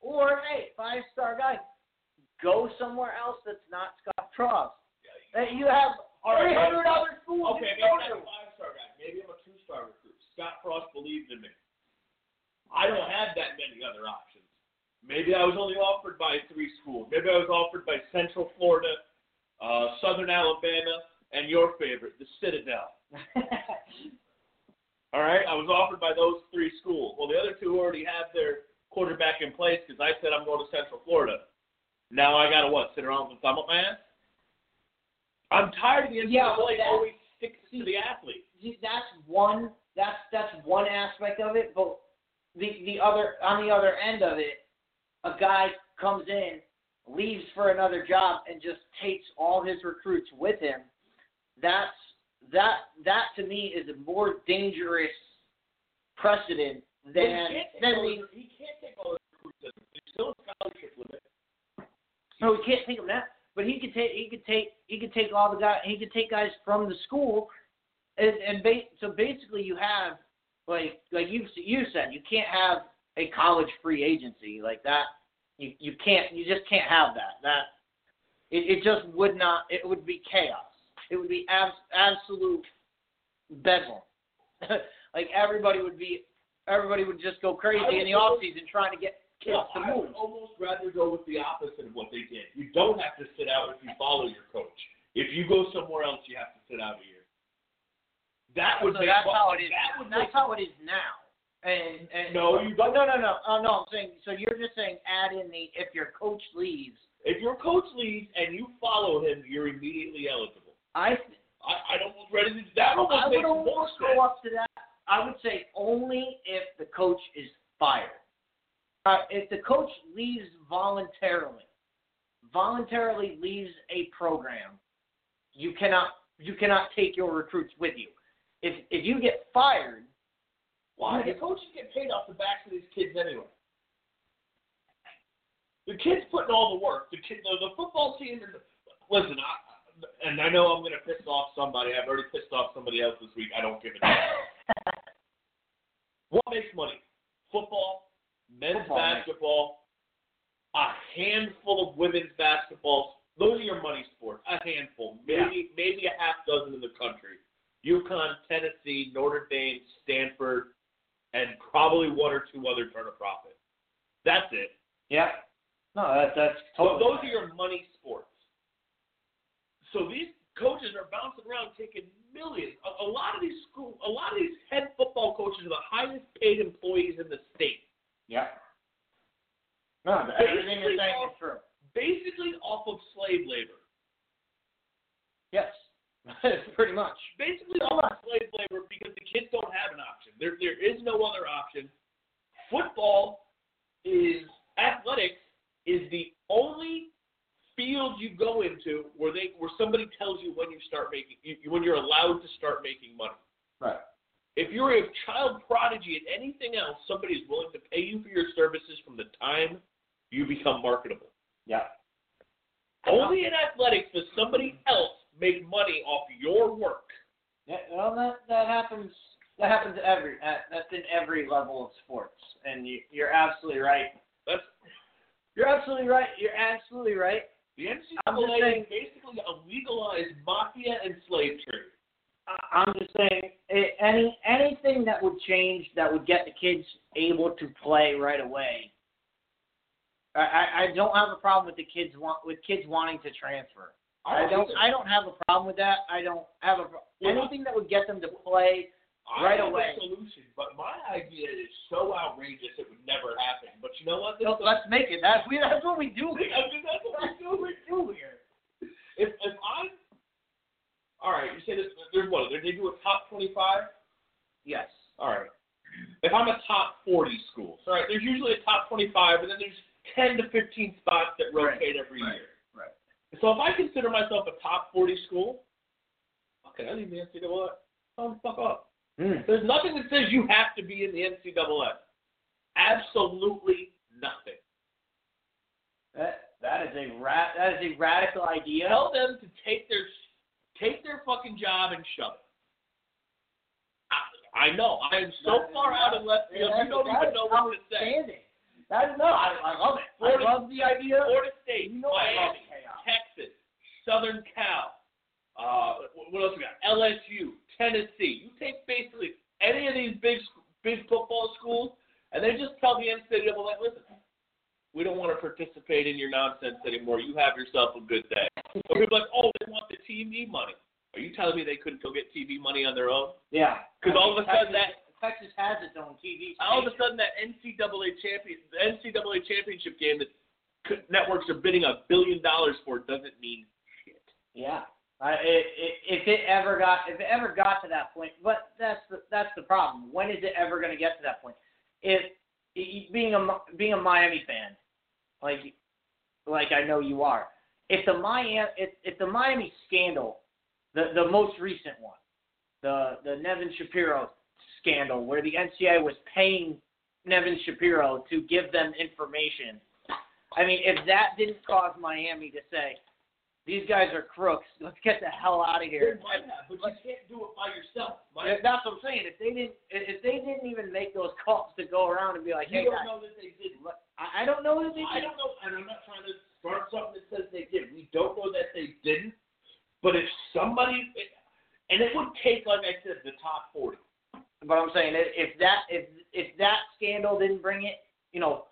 or hey, five star guy, go somewhere else that's not Scott Frost. Uh, You have All right, three hundred other schools Okay, maybe I'm a five star guy. Maybe I'm a two star recruit. Scott Frost believed in me. I don't have that many other options. Maybe I was only offered by three schools. Maybe I was offered by Central Florida, uh, Southern Alabama, and your favorite, the Citadel. All right, I was offered by those three schools. Well, the other two already have their quarterback in place because I said I'm going to Central Florida. Now I gotta what? Sit around with a thumb up my ass? I'm tired of the NCAA Yeah, that- always sticks to the athlete. That's one that's that's one aspect of it, but the the other on the other end of it, a guy comes in, leaves for another job, and just takes all his recruits with him. That's that that to me is a more dangerous precedent than he can't take than all the he can't take all his recruits. There's still a scholarship limit. no, we can't take them that, but he could take he could take he could take all the guys he could take guys from the school, and and ba- so basically you have like like you you said you can't have a college free agency like that. You you can't you just can't have that. That it, it just would not. It would be chaos. It would be abs, absolute bedlam. like everybody would be everybody would just go crazy in the off season trying to get kids to I would almost rather go with the opposite of what they did. You don't have to sit out if you follow your coach. If you go somewhere else, you have to sit out a year. That would so make that's how it is. That would That's make, how it is now. And, and No, you but no, no, no, oh, no. I'm saying so. You're just saying add in the if your coach leaves. if your coach leaves and you follow him, you're immediately eligible. I I, I don't ready to that I almost would makes more almost go up to that. I would say only if the coach is fired. Uh, if the coach leaves voluntarily, voluntarily leaves a program, you cannot you cannot take your recruits with you. If if you get fired, Why? The coaches get paid off the backs of these kids anyway. The kids putting all the work. The kid, the, the football team. And listen, I, and I know I'm going to piss off somebody. I've already pissed off somebody else this week. I don't give a damn. what makes money? Football, men's Football basketball, a handful of women's basketball. Those are your money sports. A handful, maybe maybe a half dozen in the country. UConn, Tennessee, Notre Dame, Stanford, and probably one or two other turn a profit. That's it. yeah, no, that, that's So totally. those are your money sports. So these coaches are bouncing around taking millions. A, a lot of these school, a lot of these head football coaches are the highest paid employees in the state. yeah. No, everything you're saying is true. Basically off of slave labor. Yes, pretty much. Basically off of slave labor because the kids don't have an option. There there is no other option. Football is athletics is the only field you go into where they where somebody tells you when you start making you, when you're allowed to start making money. Right. If you're a child prodigy at anything else, somebody is willing to pay you for your services from the time you become marketable. Yeah. Only in athletics does somebody else make money off your work. Yeah, well, that that happens. That happens every. Uh, that's in every level of sports, and you, you're absolutely right. That's You're absolutely right. You're absolutely right. the NCAA saying- is basically a legalized mafia and slave trade. I- I'm just saying, any anything that would change that would get the kids able to play right away. I, I, I don't have a problem with the kids want with kids wanting to transfer. I don't. I don't have a problem with that. I don't have a anything that would get them to play. right I have away. A solution, but my idea is so outrageous it would never happen. But you know what? So let's make it. That's we. That's what we do. I mean, that's what we do here. If if I'm all right, you say this. There's what? They do a top twenty-five. Yes. All right. If I'm a top forty school, all right, there's usually a top twenty-five, and then there's ten to fifteen spots that Right, rotate every right, year. So if I consider myself a top forty school, okay, I leave the NCAA. Oh, fuck up. Hmm. There's nothing that says you have to be in the NCAA. Absolutely nothing. That that is a ra- that is a radical idea. Tell them to take their take their fucking job and shove it. I, I know. I am so That- far out of left field. You don't even know what to say. That is no. I, I love it. I love the idea. Florida State, You know I love Miami. Texas, Southern Cal. Uh, what else we got? LSU, Tennessee. You take basically any of these big big football schools, and they just tell the NCAA, listen, we don't want to participate in your nonsense anymore. You have yourself a good day. So people are like, oh, they want the TV money. Are you telling me they couldn't go get TV money on their own? Yeah. 'Cause all of a sudden Texas, that- Texas has its own TV. All of a sudden, that NCAA champion, the NCAA championship game that networks are bidding a billion dollars for doesn't mean shit. Yeah. I, it, it, if it ever got if it ever got to that point, but that's the that's the problem. When is it ever going to get to that point? If being a being a Miami fan, like like I know you are, if the Miami if, if the Miami scandal, the the most recent one, the the Nevin Shapiro scandal, where the NCAA was paying Nevin Shapiro to give them information. I mean, if that didn't cause Miami to say, these guys are crooks. Let's get the hell out of They here. might have, but you can't do it by yourself. My, That's what I'm saying. If they didn't, if they didn't even make those calls to go around and be like, you "Hey, don't guys, know that they didn't. I I don't know that they Did. I don't know, and I'm not trying to start something that says they did. We don't know that they didn't. But if somebody, and it would take, like I said, the top 40. But I'm saying if that if if that scandal didn't bring it, you know,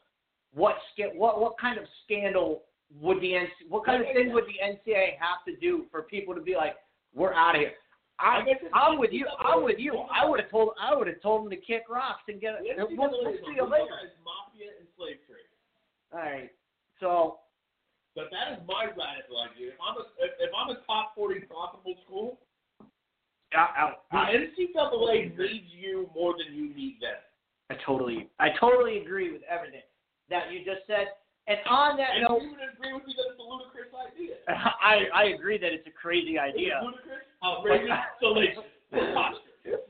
what what what kind of scandal would the NC what kind of thing would the NCAA have to do for people to be like, "We're out of here"? I, I'm with you. I'm with you. I would have told I would have told them to kick rocks and get The We'll, we'll see you later. mafia and slave trade. All right. So But that is my radical idea. If I'm a if, I'm a top 40 profitable school, I, the I, NCAA needs you more than you need them. I totally I totally agree with everything that you just said. And on that And note, you would agree with me that it's a ludicrous idea. I I agree that it's a crazy It's idea. ludicrous, oh, outrageous, salacious.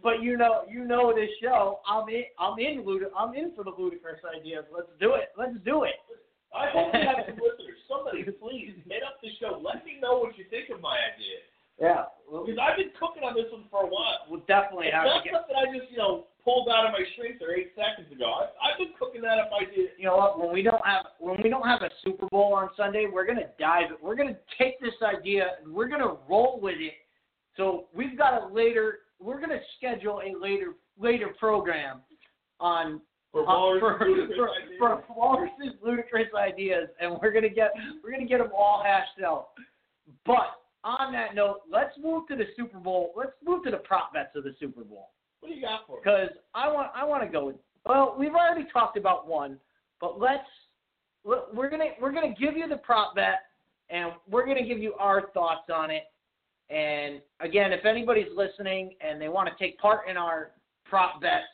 But you know, you know this show. I'm in. I'm in. Ludi- I'm in for the ludicrous ideas. Let's do it. Let's do it. I hope we have some listeners. Somebody, please hit up the show. Let me know what you think of my idea. Yeah, Because I've been cooking on this one for a while. we'll definitely It's have to not get. something I just, you know, pulled out of my strength eight seconds ago. I, I've been cooking that up idea. You know what? When we don't have when we don't have a Super Bowl on Sunday, we're gonna dive. We're gonna take this idea and we're gonna roll with it. So we've got a later. We're gonna schedule a later later program on For Uh, for, ludicrous for, ludicrous ideas, and we're gonna get we're gonna get them all hashed out. But on that note, let's move to the Super Bowl. Let's move to the prop bets of the Super Bowl What do you got for because I want I want to go. With, well, we've already talked about one, but let's we're gonna we're gonna give you the prop bet, and we're gonna give you our thoughts on it. And again, if anybody's listening and they want to take part in our prop bets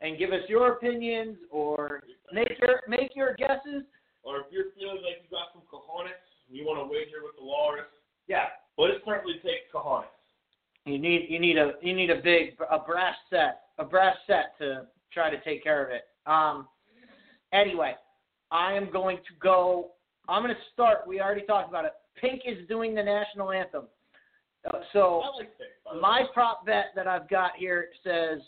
and give us your opinions or make your make your guesses, Or if you're feeling like you got some cojones, and you want to wager with the Walrus, yeah, but it certainly takes cojones. You need you need a you need a big a brass set a brass set to try to take care of it. Um. Anyway, I am going to go. I'm going to start. We already talked about it. Pink is doing the national anthem. Uh, so like my prop bet that I've got here says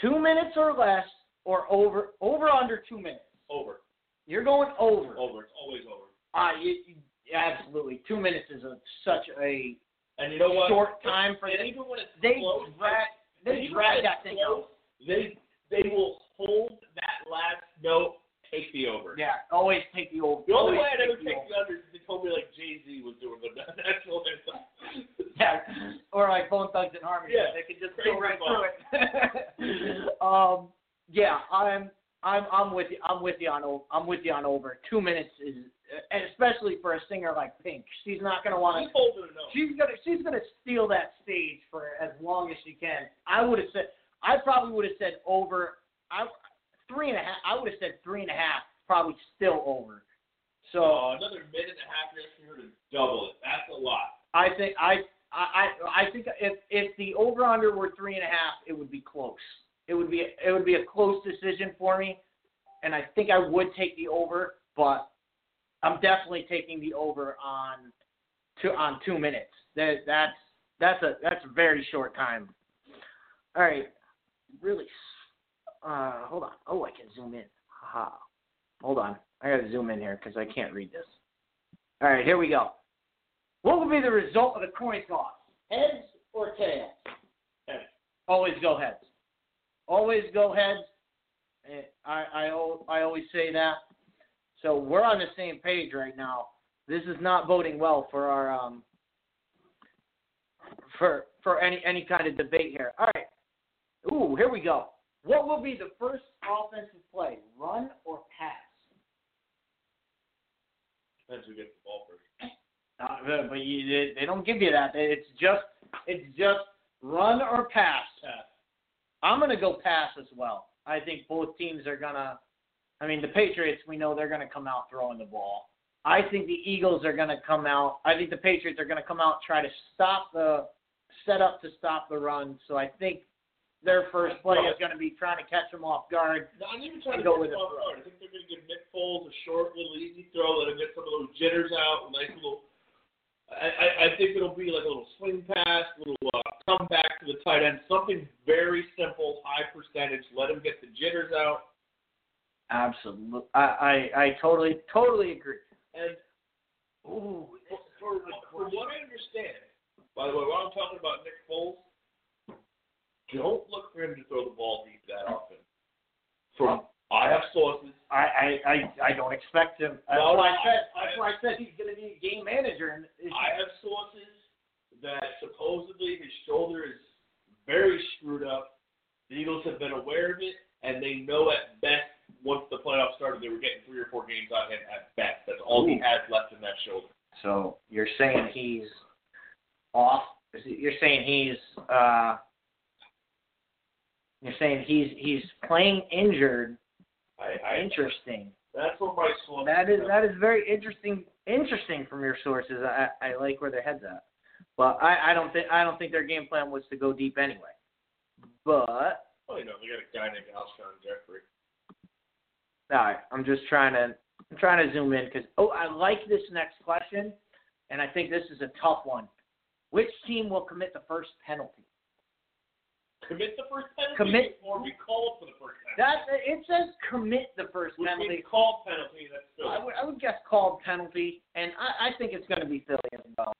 two minutes or less, or over over under two minutes. over, You're going over. over. It's always over. Ah, you, you- absolutely. Two minutes is a, such a And you know what? short time for and even when it's They close, drag they even drag that thing close, out. They they will hold that last note, take the over. Yeah, always take the over. The only way I never the take over. the under is they told me like Jay Z was doing, but that's what I thought. Yeah, or like Bone Thugs and Harmony. Yeah, they could just go right fun. through it. um, yeah, I'm I'm I'm with you. I'm with you on o- I'm with you on over. Two minutes is, and especially for a singer like Pink, she's not gonna want to. holding it up. She's gonna she's gonna steal that stage for as long as she can. I would have said I probably would have said over. I three and a half. I would have said three and a half. Probably still over. So another minute and a half for her to double it. That's a lot. I think I I I I think if if the over under were three and a half, it would be close. It would be it would be a close decision for me, and I think I would take the over, but I'm definitely taking the over on two on two minutes. That that's that's a that's a very short time. All right, really. Uh, hold on. Oh, I can zoom in. Hold on. I gotta zoom in here because I can't read this. All right, here we go. What will be the result of the coin toss? Heads or tails? Heads. Always go heads. Always go heads. Eh, I, I, I always say that. So we're on the same page right now. This is not voting well for our um for for any any kind of debate here. All right. Ooh, here we go. What will be the first offensive play? Run or pass? Depends who gets the ball first. Uh, but you, they, they don't give you that. It's just it's just run or pass. Pass. I'm gonna go pass as well. I think both teams are gonna. I mean, the Patriots. We know they're gonna come out throwing the ball. I think the Eagles are gonna come out. I think the Patriots are gonna come out try to stop the set up to stop the run. So I think their first play is gonna be trying to catch them off guard. No, I'm even trying to Go with it. off guard. I think they're going to give Nick Foles a short, little easy throw. Let him get some of those jitters out. A nice little. I, I, I think it'll be like a little swing pass, little uh, come back to the tight end, something very simple, high percentage. Let him get the jitters out. Absolutely. I, I I totally totally agree. And Ooh, for, for, for what I understand, by the way, while I'm talking about Nick Foles, don't look for him to throw the ball deep that often. From I have sources. I, I, I, I don't expect him. That's No, why I I- said I- that's why I said he's going to be a game manager. And I have sources that supposedly his shoulder is very screwed up. The Eagles have been aware of it, and they know at best once the playoffs started, they were getting three or four games out of him at best. That's all he has left in that shoulder. so you're saying he's off? You're saying he's uh, you're saying he's he's playing injured. I, I Interesting. that's what my sources. That is that is very interesting. Interesting from your sources. I, I like where their heads at. But I, I don't think I don't think their game plan was to go deep anyway. But Oh, you know, they got a guy named Alshon Jeffery. All right, I'm just trying to I'm trying to zoom in because oh, I like this next question, and I think this is a tough one. Which team will commit the first penalty? Commit the first penalty Commit- or be called for the first penalty. That it says commit the first Would penalty. be called penalty. That's I would, I would guess called penalty, and I, I think it's going to be Philly as well.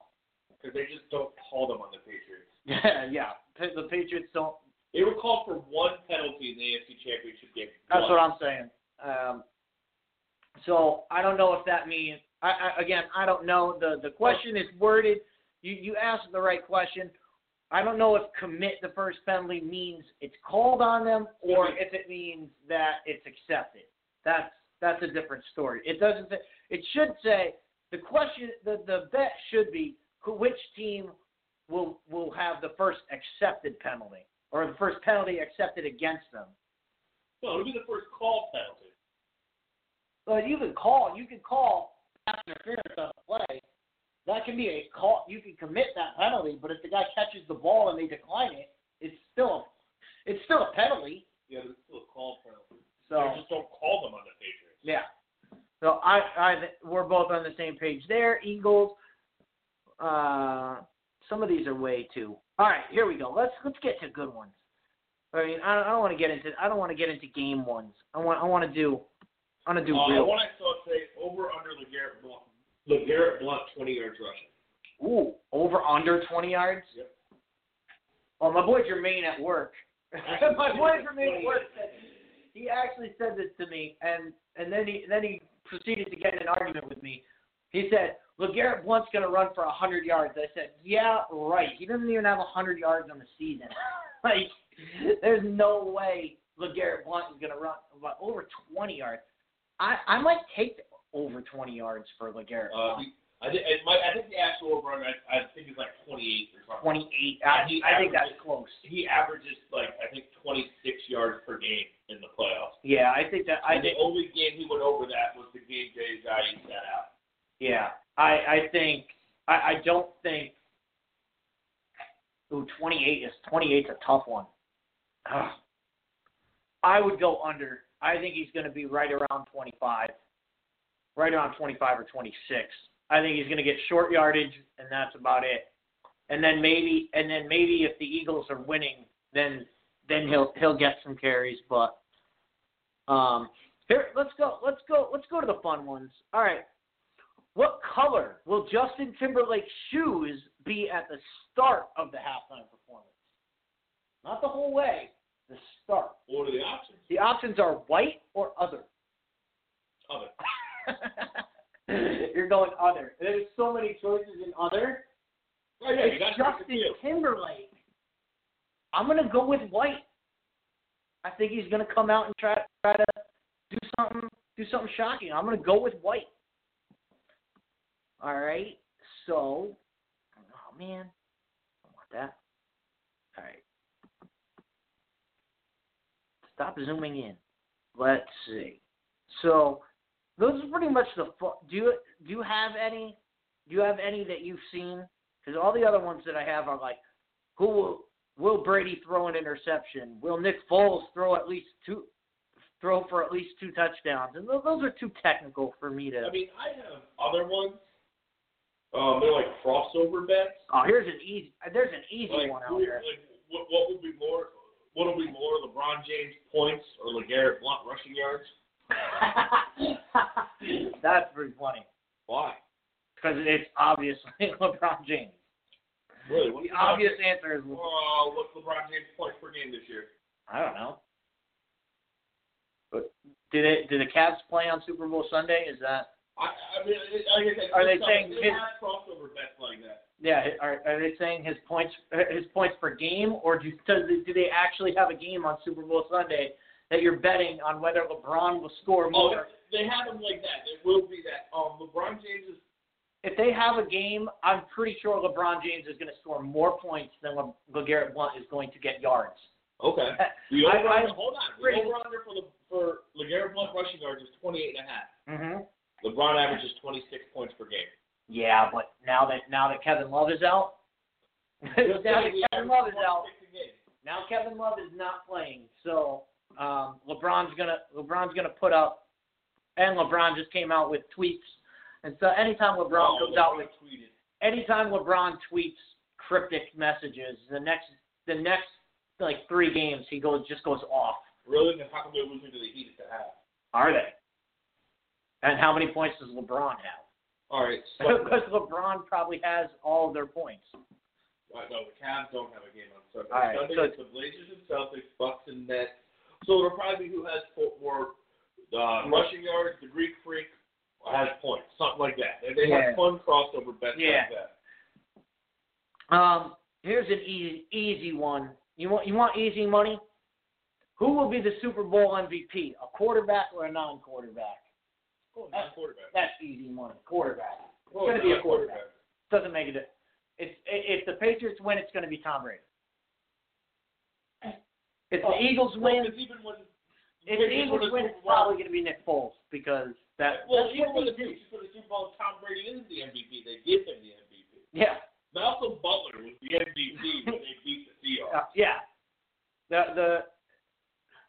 because they just don't call them on the Patriots. Yeah, yeah. The Patriots don't. They were called for one penalty in the AFC Championship game. That's One. what I'm saying. Um, so I don't know if that means. I, I again, I don't know. the The question is worded. You you asked the right question. I don't know if commit the first penalty means it's called on them or if it means that it's accepted. That's that's a different story. It doesn't say. It should say the question. The the bet should be which team will will have the first accepted penalty or the first penalty accepted against them. No, it'll be the first called penalty. But you can call. You can call pass interference on a play. That can be a call. You can commit that penalty, but if the guy catches the ball and they decline it, it's still it's still a penalty. Yeah, it's still a called penalty. So they just don't call them on the Patriots. yeah. So I I we're both on the same page there. Eagles. Uh, some of these are way too. All right, here we go. Let's let's get to good ones. I mean, I don't, I don't want to get into I don't want to get into game ones. I want I want to do I want to do Uh, real. one I saw say over under LeGarrette Blunt. LeGarrette Blunt 20 yards rushing. Ooh, over under 20 yards. Yep. Well, my boy Jermaine at work. my boy Jermaine at work said he actually said this to me, and and then he then he proceeded to get in an argument with me. He said, "LeGarrette Blunt's going to run for 100 yards." I said, "Yeah, right. He doesn't even have 100 yards on the season. like, there's no way LeGarrette Blunt is going to run over 20 yards. I I might take over 20 yards for LeGarrette Uh, I, think, it might, I think the actual over I, I think it's like 28 or something. 28. I, I think that's close. He averages like I think 26 yards per game in the playoffs. Yeah, I think that I And think the only game he went over that was the game Jay Ajayi sat out. yeah. I I think I, I don't think Ooh, 28 is 28 a tough one. Ugh. I would go under. I think he's going to be right around 25. Right around 25 or 26. I think he's going to get short yardage and that's about it. And then maybe and then maybe if the Eagles are winning, then then he'll he'll get some carries, but um here let's go let's go let's go to the fun ones. All right. What color will Justin Timberlake's shoes be at the start of the halftime performance? Not the whole way, the start. What are the options? The options are white or other. Other. You're going other. There's so many choices in other. Oh yeah, you got to pick Justin. Timberlake. I'm gonna go with white. I think he's gonna come out and try try to do something do something shocking. I'm gonna go with white. All right. So, oh man, I don't want that. All right. Stop zooming in. Let's see. So, those are pretty much the. fu- Do you do you have any? Do you have any that you've seen? Because all the other ones that I have are like, who will will Brady throw an interception? Will Nick Foles throw at least two, throw for at least two touchdowns? And those, those are too technical for me to. I mean, I have other ones. Um, they're like crossover bets. oh, here's an easy. There's an easy Like, one out there. like what, what would be more? What will be more, LeBron James points or LeGarrette Blunt rushing yards? That's pretty funny Why? because it's obviously LeBron James. Really? What's The obvious answer is Oh, what's LeBron James points per game this year? I don't know. But did it? Did the Cavs play on Super Bowl Sunday? Is that? I, I mean, I Are they saying they have crossover bets like that? Yeah, are, are they saying his points his points per game, or do does, do they actually have a game on Super Bowl Sunday that you're betting on whether LeBron will score Oh, more? they have them like that. It will be that. Um, LeBron James is If they have a game, I'm pretty sure LeBron James is going to score more points than Le- LeGarrette Blunt is going to get yards. okay. The I- over I- under, hold on. The over under for the for LeGarrette Blunt rushing yards is 28 and a half. Mm-hmm. LeBron averages 26 points per game. Yeah, but now that now that Kevin Love is out, now that Kevin Love is out, 26 a game. now Kevin Love is not playing, so um, LeBron's gonna LeBron's gonna put up, and LeBron just came out with tweets, and so anytime LeBron Oh, comes out with tweeted. anytime LeBron tweets cryptic messages, the next the next like three games he goes just goes off. Really? Then how come they're losing to the Heat at the half? Are they? And how many points does LeBron have? All right. So, Because LeBron probably has all of their points. uh, no, the Cavs don't have a game on Sunday. All right, Sunday so- it's the Blazers and Celtics, Bucks and Nets. So it'll probably be who has more uh, rushing yards. The Greek Freak has points, something like that. And they Yeah. have fun crossover bets Yeah. like that. Um, here's an easy easy one. You want you want easy money? Who will be the Super Bowl MVP? A quarterback or a non-quarterback? Oh, not quarterback. That's easy money. Quarterback. Oh, gonna be a not quarterback. Doesn't make it. It's if the Patriots win, it's going to be Tom Brady. If the Oh, Eagles win, because even when if the Eagles win, it's probably going to be Nick Foles because that. Well, that's even when the. Patriots win the Super Bowl, Tom Brady is the MVP. They give him the MVP. Yeah. Malcolm Butler was the MVP when they beat the Seahawks. Uh, yeah. The the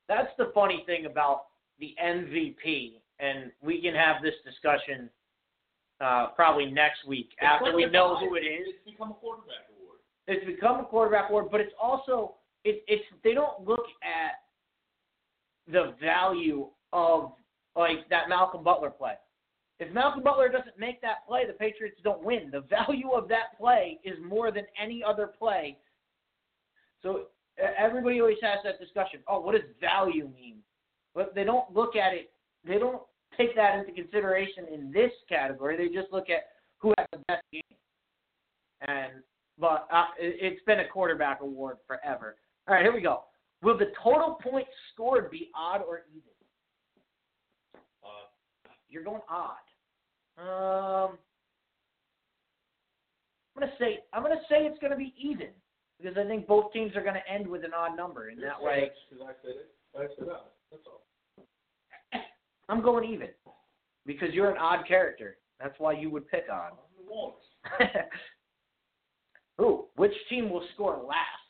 that's the funny thing about the MVP, and we can have this discussion uh, probably next week It's after like we know who it is. It's become a quarterback award. It's become a quarterback award, but it's also it, it's they don't look at the value of like that Malcolm Butler play. If Malcolm Butler doesn't make that play, the Patriots don't win. The value of that play is more than any other play. So everybody always has that discussion. Oh, what does value mean? But they don't look at it. They don't take that into consideration in this category. They just look at who has the best game. And but uh, it, it's been a quarterback award forever. All right, here we go. Will the total points scored be odd or even? Uh, You're going odd. Um, I'm gonna say I'm gonna say it's gonna be even because I think both teams are gonna end with an odd number, and that way I it. I said that. That's all. I'm going even because you're an odd character. That's why you would pick odd. I'm the Walrus. Ooh, which team will score last?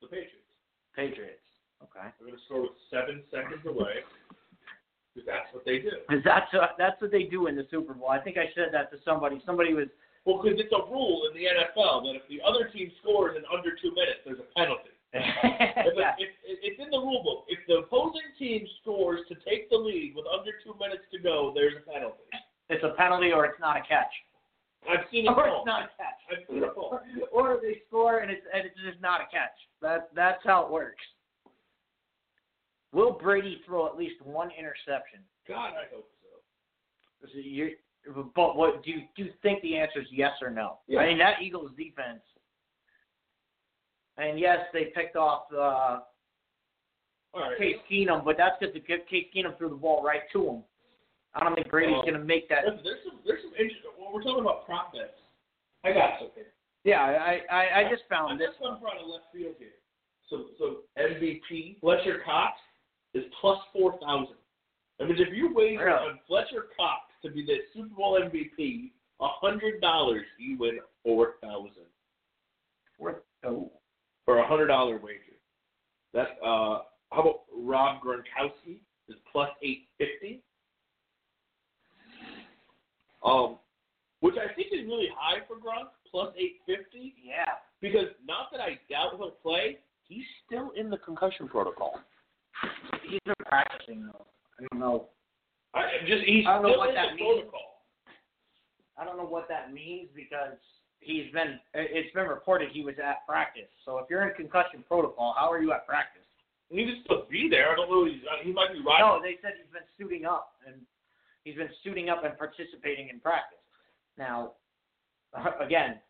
The Patriots. Patriots. Okay. They're going to score with seven seconds away. That's what they do. Because that's uh, that's what they do in the Super Bowl. I think I said that to somebody. Somebody was Well, because it's a rule in the NFL that if the other team scores in under two minutes, there's a penalty. If, yeah. it, it, it's in the rule book. If the opposing team scores to take the lead with under two minutes to go, there's a penalty. It's a penalty or it's not a catch. I've seen it Or it's not a catch. I've seen it or they score and it's and it's just not a catch. That that's how it works. Will Brady throw at least one interception? God, I hope so. But what do you do you think the answer is yes or no? Yeah. I mean that Eagles defense. And yes, they picked off uh, All right. Case Keenum, but that's because Case Keenum threw the ball right to him. I don't think Brady's Well, going to make that. Listen, there's some there's some interesting. Well, we're talking about prop bets. I got something. Yeah, I I, I just found I this just come from a left field here. So so MVP Fletcher Cox is plus four thousand. I mean, if you wager Really? on Fletcher Cox to be the Super Bowl MVP, a hundred dollars you win four thousand worth. Oh, for a hundred dollar wager. That's uh. How about Rob Gronkowski is plus eight fifty. Um, which I think is really high for Gronk, plus eight fifty. yeah. Because not that I doubt he'll play, he's still in the concussion protocol. He's been practicing though. I don't know. I just he's I don't know still what in that the means. protocol. I don't know what that means because he's been. It's been reported he was at practice. So if you're in concussion protocol, how are you at practice? He needs to be there. I don't know. He's, uh, he might be riding. No, they said he's been suiting up and he's been suiting up and participating in practice. Now, again,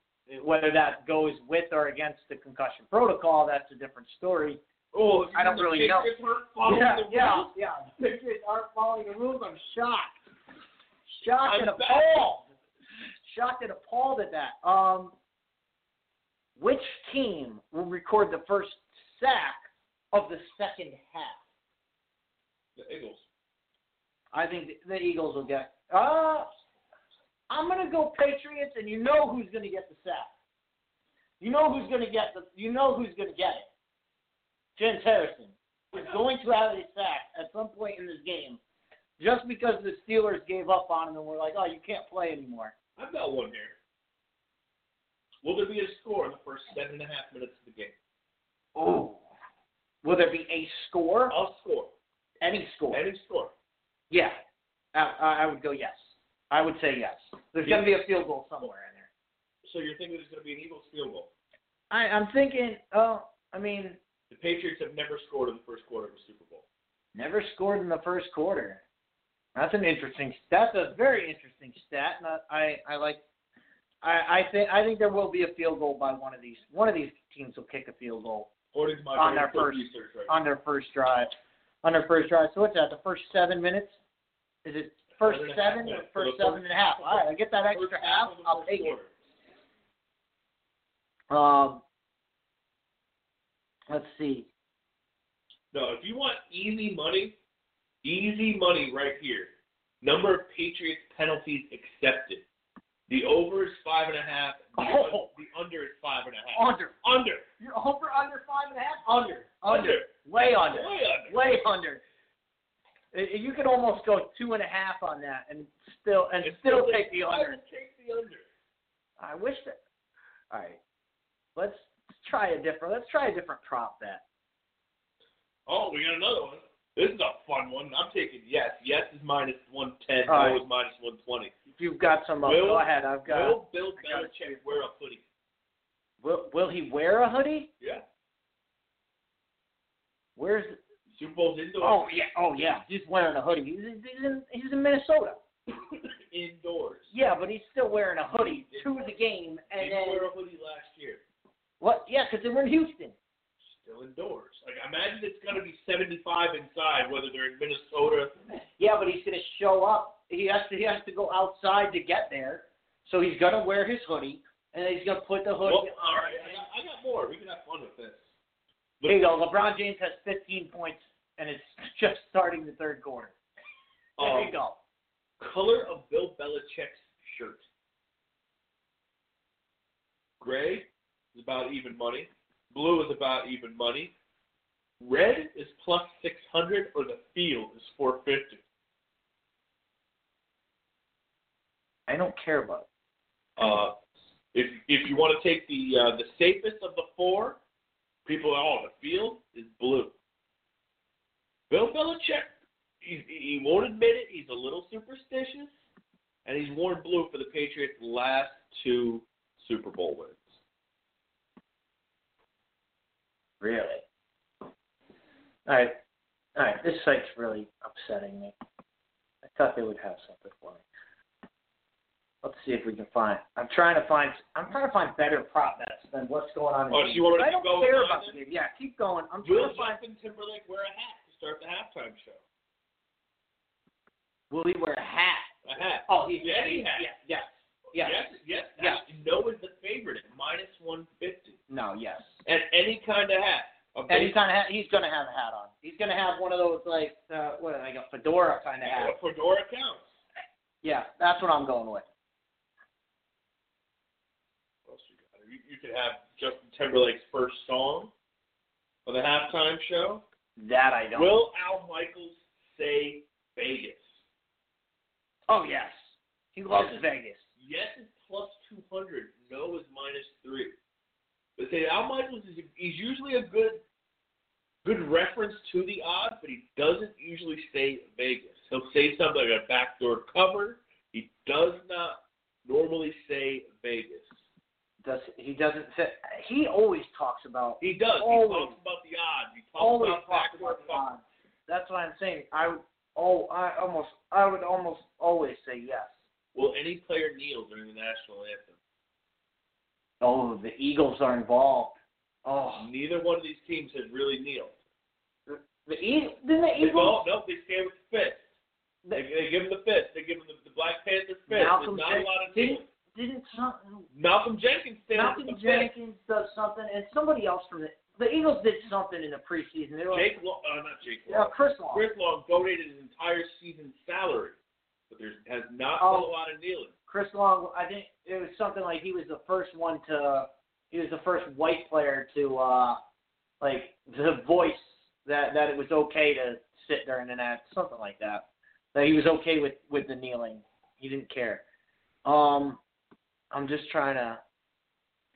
whether that goes with or against the concussion protocol, that's a different story. Oh, I don't really know. Patriots weren't following yeah, the yeah, rules. yeah. The aren't following the rules. I'm shocked. Shocked I'm and appalled. Shocked and appalled at that. Um, which team will record the first sack of the second half? The Eagles. I think the, the Eagles will get. Uh, I'm gonna go Patriots, and you know who's gonna get the sack. You know who's gonna get the. You know who's gonna get it. James Harrison is going to have a sack at some point in this game, just because the Steelers gave up on him and were like, "Oh, you can't play anymore." I've got one here. Will there be a score in the first seven and a half minutes of the game? Oh, will there be a score? I'll score. Any score? Any score. Yeah, I, I would go yes. I would say yes. There's gonna be a field goal somewhere in there. So you're thinking it's going to be an Eagles field goal. I, I'm thinking. Oh, I mean, The Patriots have never scored in the first quarter of a Super Bowl. Never scored in the first quarter. That's an interesting. That's a very interesting stat, and I I, I like. I, I think I think there will be a field goal by one of these. One of these teams will kick a field goal my On their first- right on their first drive. On their first drive. So what's that? The first seven minutes? Is it first Seven and a half seven or first seven and a half? All right, I get that extra half. I'll take it. Um, let's see. No, if you want easy money, easy money right here. Number of Patriots penalties accepted. The over is five and a half. The, Oh. the under is five and a half. Under. Under. You're over under five and a half. Under. Under. Way under. Way under. way under. I- I- You could almost go two and a half on that, and still and still still- take the under. take the under. I wish that All right. Let's try a different. Let's try a different prop bet. Oh, we got another one. This is a fun one. I'm taking yes. Yes is minus 110. All right. No is minus 120. If you've got some, up, Will- go ahead. I've got. Will Bill I got it. Belichick wear a hoodie? Will Will he wear a hoodie? Yeah. Where's? Super Bowl's indoors. Oh yeah. Oh yeah. He's wearing a hoodie. He's, he's in. He's in Minnesota. indoors. Yeah, but he's still wearing a hoodie to the game, He and didn't then wear a hoodie last year. what? Yeah, because they were in Houston. Still indoors. Like imagine it's gonna be 75 inside, whether they're in Minnesota. Yeah, but he's gonna show up. He has to. He has to go outside to get there. So he's gonna wear his hoodie, and he's gonna put the hoodie. Well, all right, I got, I got more. We can have fun with this. There you go. LeBron James has 15 points, and it's just starting the third quarter. There Um, you go. color of Bill Belichick's shirt. Gray is about even money. Blue is about even money. Red is plus 600, or the field is 450. I don't care about. It. Uh, if if you want to take the uh, the safest of the four, people oh the field is blue. Bill Belichick, he, he won't admit it. He's a little superstitious, and he's worn blue for the Patriots' last two Super Bowl wins. Really. All right. All right. This site's really upsetting me. I thought they would have something for me. Let's see if we can find. I'm trying to find. I'm trying to find better prop bets than what's going on. In Oh, so you want to I don't care about the game. Yeah, keep going. I'm trying to find. Timberlake wear a hat to start the halftime show? Will he wear a hat? A hat. Oh, he's Yeah, he yeah, has. yes, yes, yes. Yes, yes. Yes. No is the favorite at minus 150. No, yes. And any kind of hat. A Any of hat. He's gonna have a hat on. He's gonna have one of those like uh, what like a fedora kind of hat. a fedora counts. Yeah, that's what I'm going with. What else you got? You, you could have Justin Timberlake's first song for the halftime show. That I don't. Will Al Michaels say Vegas? Oh yes, he loves Yes. Vegas. Yes is plus 200. No is minus 3. But say Al Michaels is he's usually a good good reference to the odds, but he doesn't usually say Vegas. He'll say something like a backdoor cover. He does not normally say Vegas. Does he doesn't fit? He always talks about. He does. Always. He talks about the odds. He talks Always about talks backdoor about odds. That's what I'm saying. I would. Oh, I almost. I would almost always say yes. Will any player kneel during the national anthem? Oh, the Eagles are involved. Oh, Neither one of these teams has really kneeled. the Eagles. Didn't the Eagles? No, they stand with the fist. They, they give him the fist. They give him the, the Black Panther fist. Malcolm There's not Jen- a lot of didn't, didn't some, Malcolm Jenkins stands Malcolm with the fist. Jenkins does something, and somebody else from the the Eagles did something in the preseason. They were like, Jake Long, uh, not Jake yeah, Long. Chris Long. Chris Long donated his entire season's salary, but there has not Oh. been a lot of kneeling. Chris Long, I think it was something like he was the first one to, he was the first white player to, uh, like, the voice that that it was okay to sit during an act, something like that. That he was okay with with the kneeling. He didn't care. Um, I'm just trying to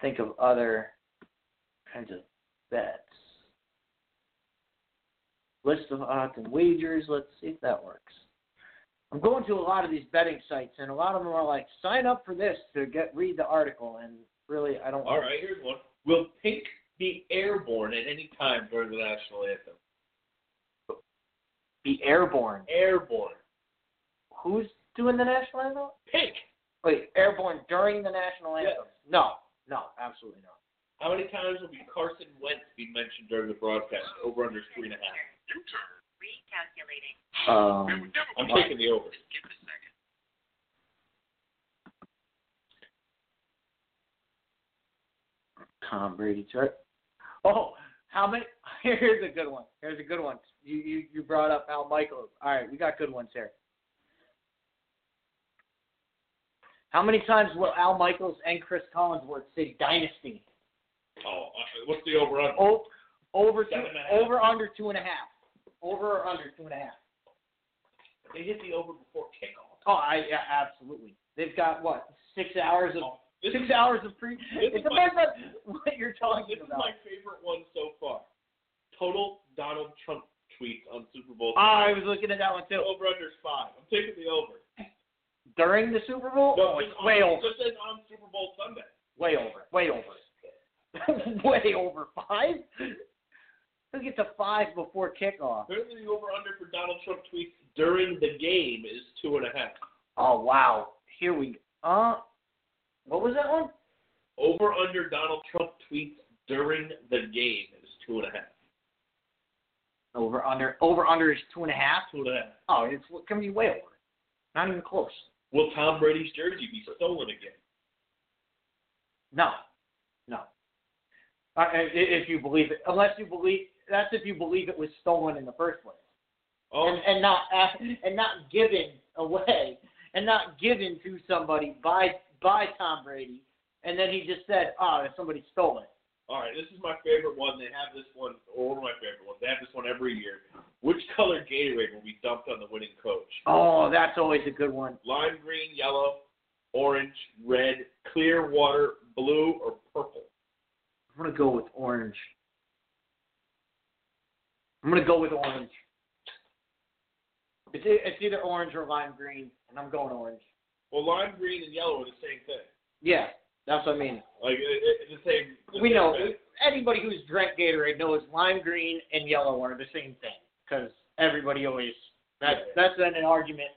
think of other kinds of bets. List of odds and wagers. Let's see if that works. I'm going to a lot of these betting sites, and a lot of them are like, sign up for this to get read the article, and really, I don't. All right, here's one. Will Pink be airborne at any time during the national anthem? Be airborne. Airborne. Who's doing the national anthem? Pink. Wait, airborne during the national Yes. anthem? No, no, absolutely not. How many times will be Carson Wentz be mentioned during the broadcast? Over under three and a half. Recalculating. Um, I'm taking the over. Give it a second. Tom Brady's chart. Oh, how many? Here's a good one. Here's a good one. You you you brought up Al Michaels. All right, we got good ones here. How many times will Al Michaels and Chris Collinsworth say dynasty? Oh, uh, what's the over under? Oh, over two, Seven and a half. over under two and a half. Over or under two and a half. They hit the over before kickoff. Oh, I yeah, absolutely. They've got what six hours of Oh, This Six is, hours of pre. this It my- depends on what you're talking this is my favorite one so far. Total Donald Trump tweets on Super Bowl. Ah, I was looking at that one too. over under five. I'm taking the over. During the Super Bowl? No, oh, it's way on, over. Just says on Super Bowl Sunday. Way over. Way over. way over five? Who gets a five before kickoff? Apparently, the over under for Donald Trump tweets during the game is two and a half. Oh wow. Here we uh what was that one? Over under Donald Trump tweets during the game is two and a half. Over under over under is two and a half. Two and a half. Oh, it's gonna be way over. Not even close. Will Tom Brady's jersey be stolen again? No, no. Uh, if you believe it, unless you believe that's if you believe it was stolen in the first place, Oh, and, and not and not given away, and not given to somebody by by Tom Brady, and then he just said, "Oh, somebody stole it." all right. This is my favorite one. They have this one, or one of my favorite ones. They have this one every year. Which color Gatorade will be dumped on the winning coach? Oh, that's always a good one. Lime green, yellow, orange, red, clear water, blue, or purple? I'm gonna go with orange. I'm gonna go with orange. It's it's either orange or lime green, and I'm going orange. Well, lime green and yellow are the same thing. Yeah, that's what I mean. Like it, it, the same. the we same know thing. anybody who's drank Gatorade knows lime green and yellow are the same thing because everybody always that's Yeah. that's been an argument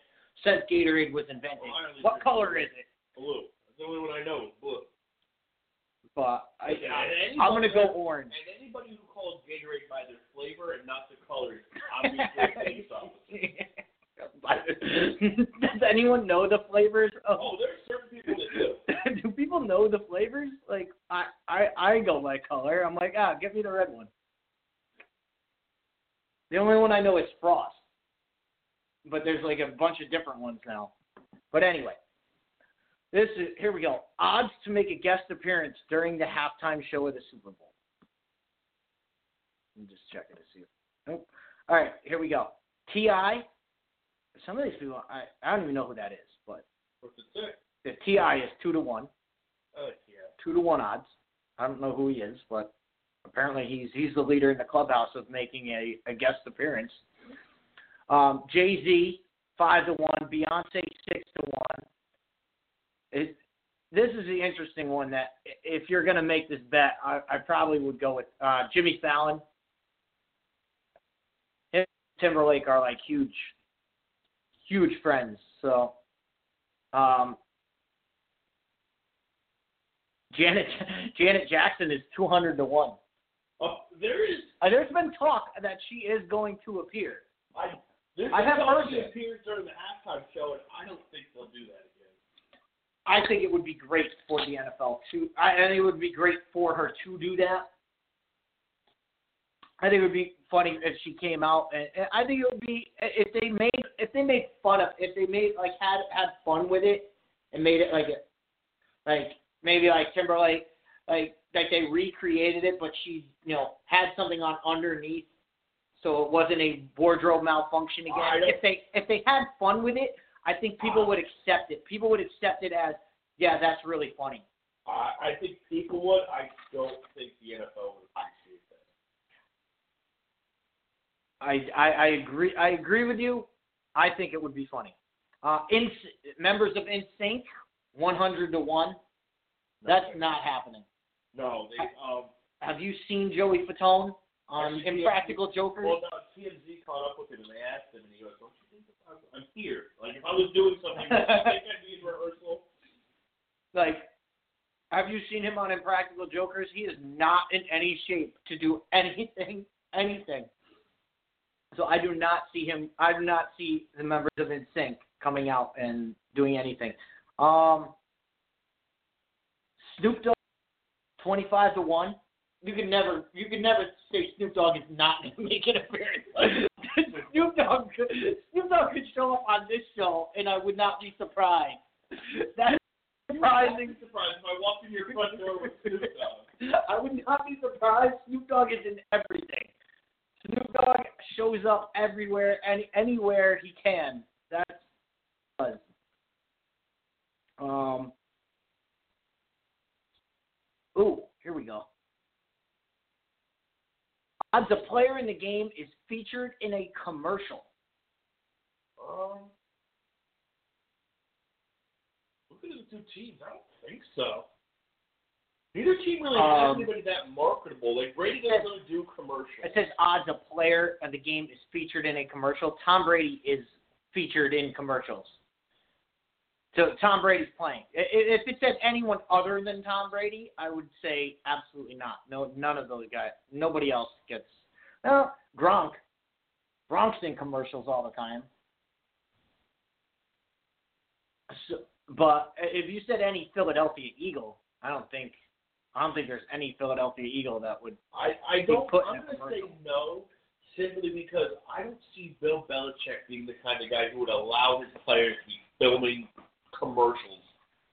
since Gatorade was invented. Well, What color is it? Blue. That's the only one I know blue. But I, yeah, I, I'm gonna go orange. And anybody who calls Gatorade by their flavor and not the color is obviously. Does anyone know the flavors of? Oh, there are certain people that do. do people know the flavors? Like I, I, I go by color. I'm like, ah, give me the red one. The only one I know is Frost, but there's like a bunch of different ones now. But anyway, this is here we go. Odds to make a guest appearance during the halftime show of the Super Bowl. Let me just check it to see. Nope. All right, here we go. Ti. Some of these people, I, I don't even know who that is, but What's it say? the T.I. is two to one, like yeah. two to one odds. I don't know who he is, but apparently he's he's the leader in the clubhouse of making a, a guest appearance. Um, Jay Z five to one, Beyonce six to one. It, this is the interesting one that if you're gonna make this bet, I, I probably would go with uh, Jimmy Fallon. Him Timberlake are like huge, huge friends. So, um, Janet Janet Jackson is two hundred to one. Oh, there is. Uh, there's been talk that she is going to appear. I. I have heard she appeared during the halftime show, and I don't think they'll do that. I think it would be great for the NFL to. I, I think it would be great for her to do that. I think it would be funny if she came out, and, and I think it would be if they made if they made fun of if they made like had had fun with it and made it like a like maybe like Timberlake like like they recreated it, but she you know had something on underneath, so it wasn't a wardrobe malfunction again. If they if they had fun with it, I think people would accept it. People would accept it as yeah, that's really funny. I, I think people would. I don't think the NFL would appreciate that. I, I, I agree. I agree with you. I think it would be funny. Uh, in members of NSYNC, one hundred to one. That's not happening. No, they. Um. Have you seen Joey Fatone on Impractical Jokers? Well, no, TMZ caught up with him and they asked him, and he goes, "Don't you think if I'm, here? Like if I was doing something, I'd be in rehearsal?" Like, have you seen him on Impractical Jokers? He is not in any shape to do anything, anything. So I do not see him. I do not see the members of NSYNC coming out and doing anything. Um, Snoop Dogg, twenty-five to one. You could never, you could never say Snoop Dogg is not going to make an appearance. Snoop Dogg, could, Snoop Dogg could show up on this show, and I would not be surprised. That's surprising. Surprised if I walked in your front door with Snoop Dogg. I would not be surprised. Snoop Dogg is in everything. Snoop Dogg shows up everywhere, any anywhere he can. That's does. Um. Ooh, here we go. Odds a player in the game is featured in a commercial. Um, look at the two teams. I don't think so. Neither team really has Um, anybody that marketable. Like Brady doesn't really do commercials. It says odds a player of the game is featured in a commercial. Tom Brady is featured in commercials. So Tom Brady's playing. If it said anyone other than Tom Brady, I would say absolutely not. No, none of those guys. Nobody else gets. No, Gronk. Gronk's in commercials all the time. So, but if you said any Philadelphia Eagle, I don't think. I don't think there's any Philadelphia Eagle that would I, I don't. put I'm to say no, simply because I don't see Bill Belichick being the kind of guy who would allow his players to be filming commercials.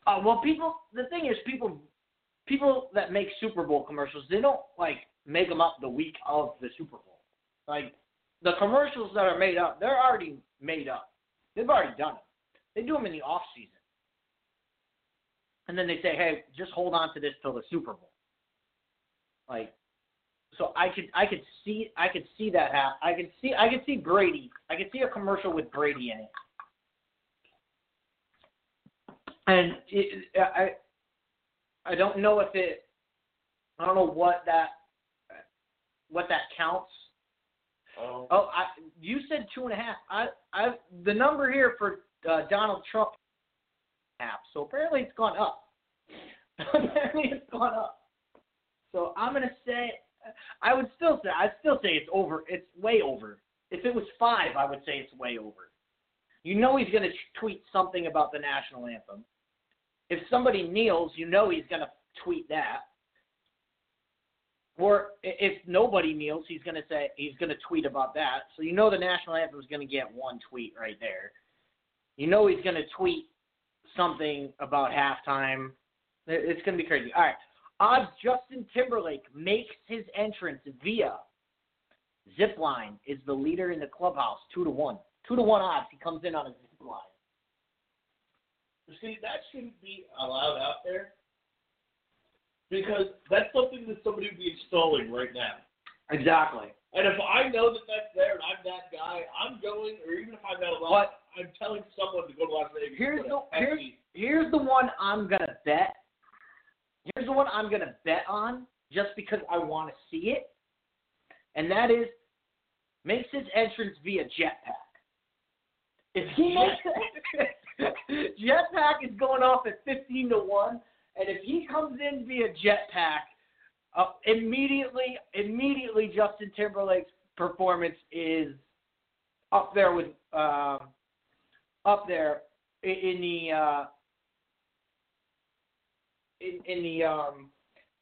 Uh, well, people. The thing is, people, people that make Super Bowl commercials, they don't like make them up the week of the Super Bowl. Like the commercials that are made up, they're already made up. They've already done it. They do them in the off season, and then they say, "Hey, just hold on to this till the Super Bowl." Like, so I could, I could see, I could see that happen. I could see, I could see Brady. I could see a commercial with Brady in it. and it, I I don't know if it I don't know what that what that counts. Um, Oh, I you said two and a half. I I the number here for uh, Donald Trump app. So apparently it's gone up. apparently it's gone up. So I'm gonna say I would still say I'd still say it's over. It's way over. If it was five, I would say it's way over. You know he's gonna tweet something about the national anthem. If somebody kneels, you know he's gonna tweet that. Or if nobody kneels, he's gonna say he's gonna tweet about that. So you know the national anthem is gonna get one tweet right there. You know he's gonna tweet something about halftime. It- It's gonna be crazy. All right, odds Justin Timberlake makes his entrance via zipline is the leader in the clubhouse, two to one. Two to one odds. He comes in on a zip line. See, that shouldn't be allowed out there because that's something that somebody would be installing right now. Exactly. And if I know that that's there and I'm that guy, I'm going, or even if I'm not allowed, I'm telling someone to go to Las Vegas. Here's the here's here's the one I'm gonna bet. Here's the one I'm gonna bet on just because I want to see it, and that is makes his entrance via jetpack. If he makes jetpack is going off at fifteen to one, and if he comes in via jetpack, uh, immediately immediately Justin Timberlake's performance is up there with. Um, up there in the uh, in in the um,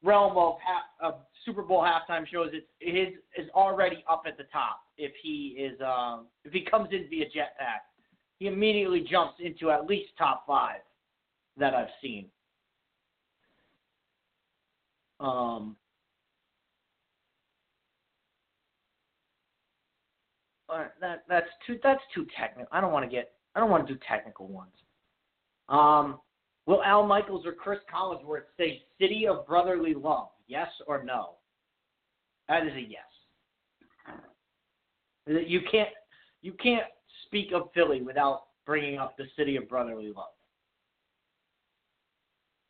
realm of of Super Bowl halftime shows. It's his is already up at the top. If he is um, if he comes in via jetpack, he immediately jumps into at least top five that I've seen. Um, that that's too that's too technical. I don't want to get I don't want to do technical ones. Um, will Al Michaels or Chris Collinsworth say "City of Brotherly Love"? Yes or no? That is a yes. You can't you can't speak of Philly without bringing up the City of Brotherly Love.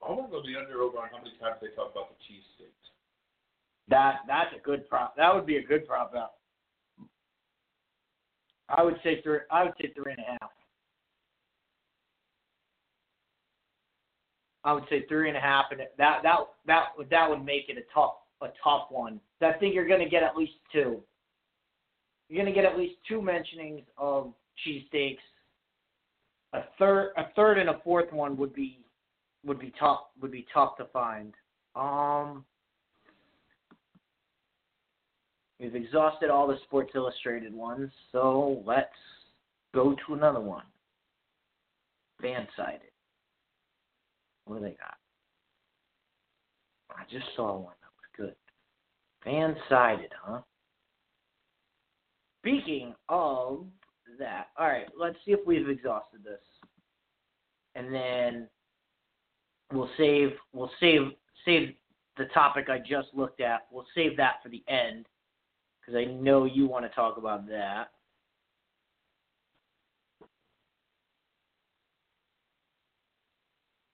I want to go the under over on how many times they talk about the cheesesteaks. That that's a good prop. That would be a good prop out. I would say three. I would say three and a half. I would say three and a half, and that that that would that would make it a tough a tough one. I think you're going to get at least two. You're going to get at least two mentionings of cheesesteaks. A third, a third, and a fourth one would be would be tough would be tough to find. Um, we've exhausted all the Sports Illustrated ones, so let's go to another one. FanSided. What do they got? I just saw one that was good. FanSided, huh? Speaking of that, all right, let's see if we've exhausted this, and then we'll save we'll save save the topic I just looked at. We'll save that for the end because I know you want to talk about that.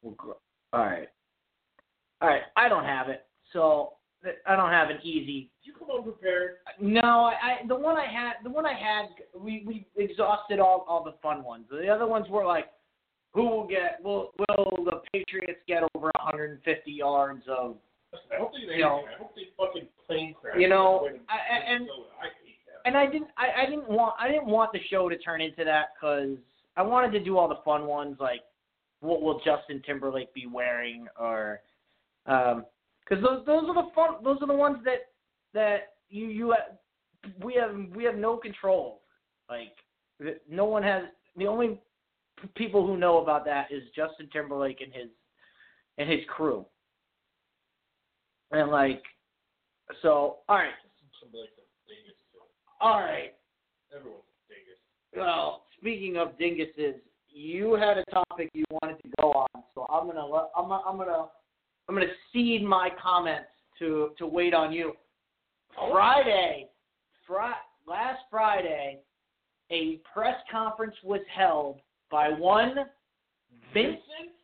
We'll gr- All right. All right. I don't have it, so I don't have an easy Did you come unprepared? no, I, I the one I had the one I had we we exhausted all all the fun ones. The other ones were like who will get will will the Patriots get over 150 yards of I hope they, You know- I hope they fucking plane crash. You know, I- and- I and I didn't I, I didn't want I didn't want the show to turn into that cuz I wanted to do all the fun ones like what will Justin Timberlake be wearing or um cuz those those are the fun those are the ones that that you you we have we have no control like no one has the only people who know about that is Justin Timberlake and his and his crew and like so all right Somebody like the dingus. all right Everyone's dingus. Well, speaking of dinguses, you had a topic you wanted to go on, so I'm gonna let, I'm I'm gonna I'm gonna cede my comments to to wait on you. Oh. Friday, fri- last Friday, a press conference was held by one Vincent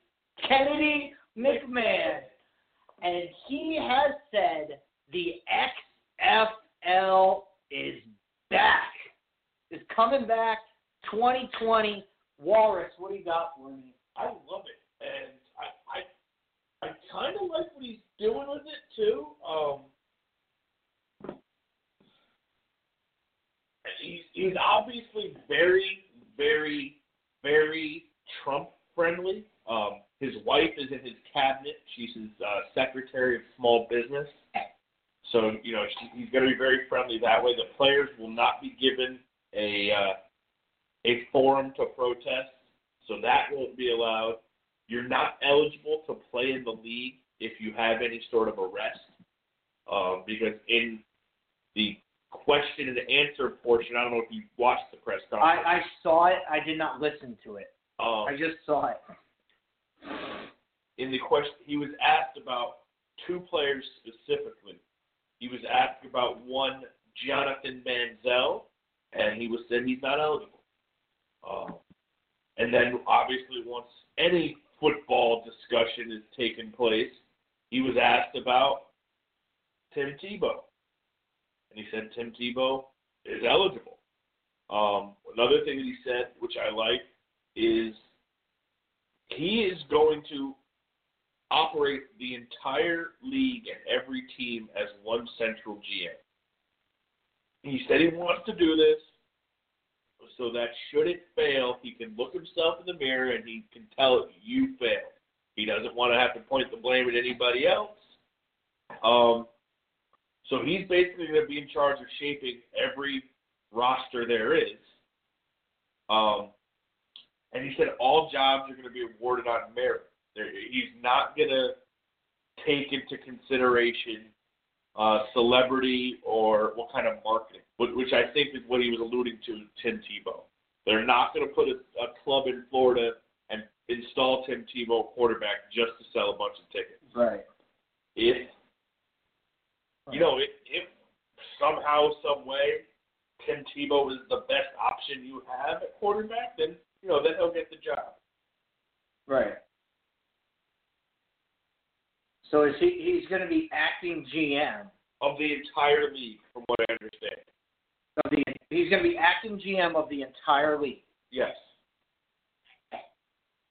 Kennedy McMahon, and he has said the XFL is back is coming back 2020. Walrus, what do you got for me? I love it, and I I I kind of like what he's doing with it too. Um, he's he's obviously very very very Trump friendly. Um, his wife is in his cabinet. She's his uh, secretary of small business. So you know she, he's going to be very friendly that way. The players will not be given a uh, a forum to protest, so that won't be allowed. You're not eligible to play in the league if you have any sort of arrest, um, because in the question and answer portion, I don't know if you watched the press I, conference. I saw it. I did not listen to it. um, I just saw it. in the question, he was asked about two players specifically. He was asked about one, Jonathan Manziel, and he was said he's not eligible. Um, and then obviously once any football discussion is taking place, he was asked about Tim Tebow, and he said Tim Tebow is eligible. Um, another thing that he said, which I like, is he is going to operate the entire league and every team as one central GM. He said he wants to do this so that should it fail, he can look himself in the mirror and he can tell you failed. He doesn't want to have to point the blame at anybody else. Um, so he's basically going to be in charge of shaping every roster there is. Um, and he said all jobs are going to be awarded on merit. There, he's not going to take into consideration uh, celebrity or what kind of marketing, which, which I think is what he was alluding to, Tim Tebow. They're not going to put a, a club in Florida and install Tim Tebow quarterback just to sell a bunch of tickets. Right. If you know, if, if somehow, some way, Tim Tebow is the best option you have at quarterback, then you know, then he'll get the job. Right. So is he? He's going to be acting GM of the entire league, from what I understand. Of the. He's going to be acting GM of the entire league. Yes.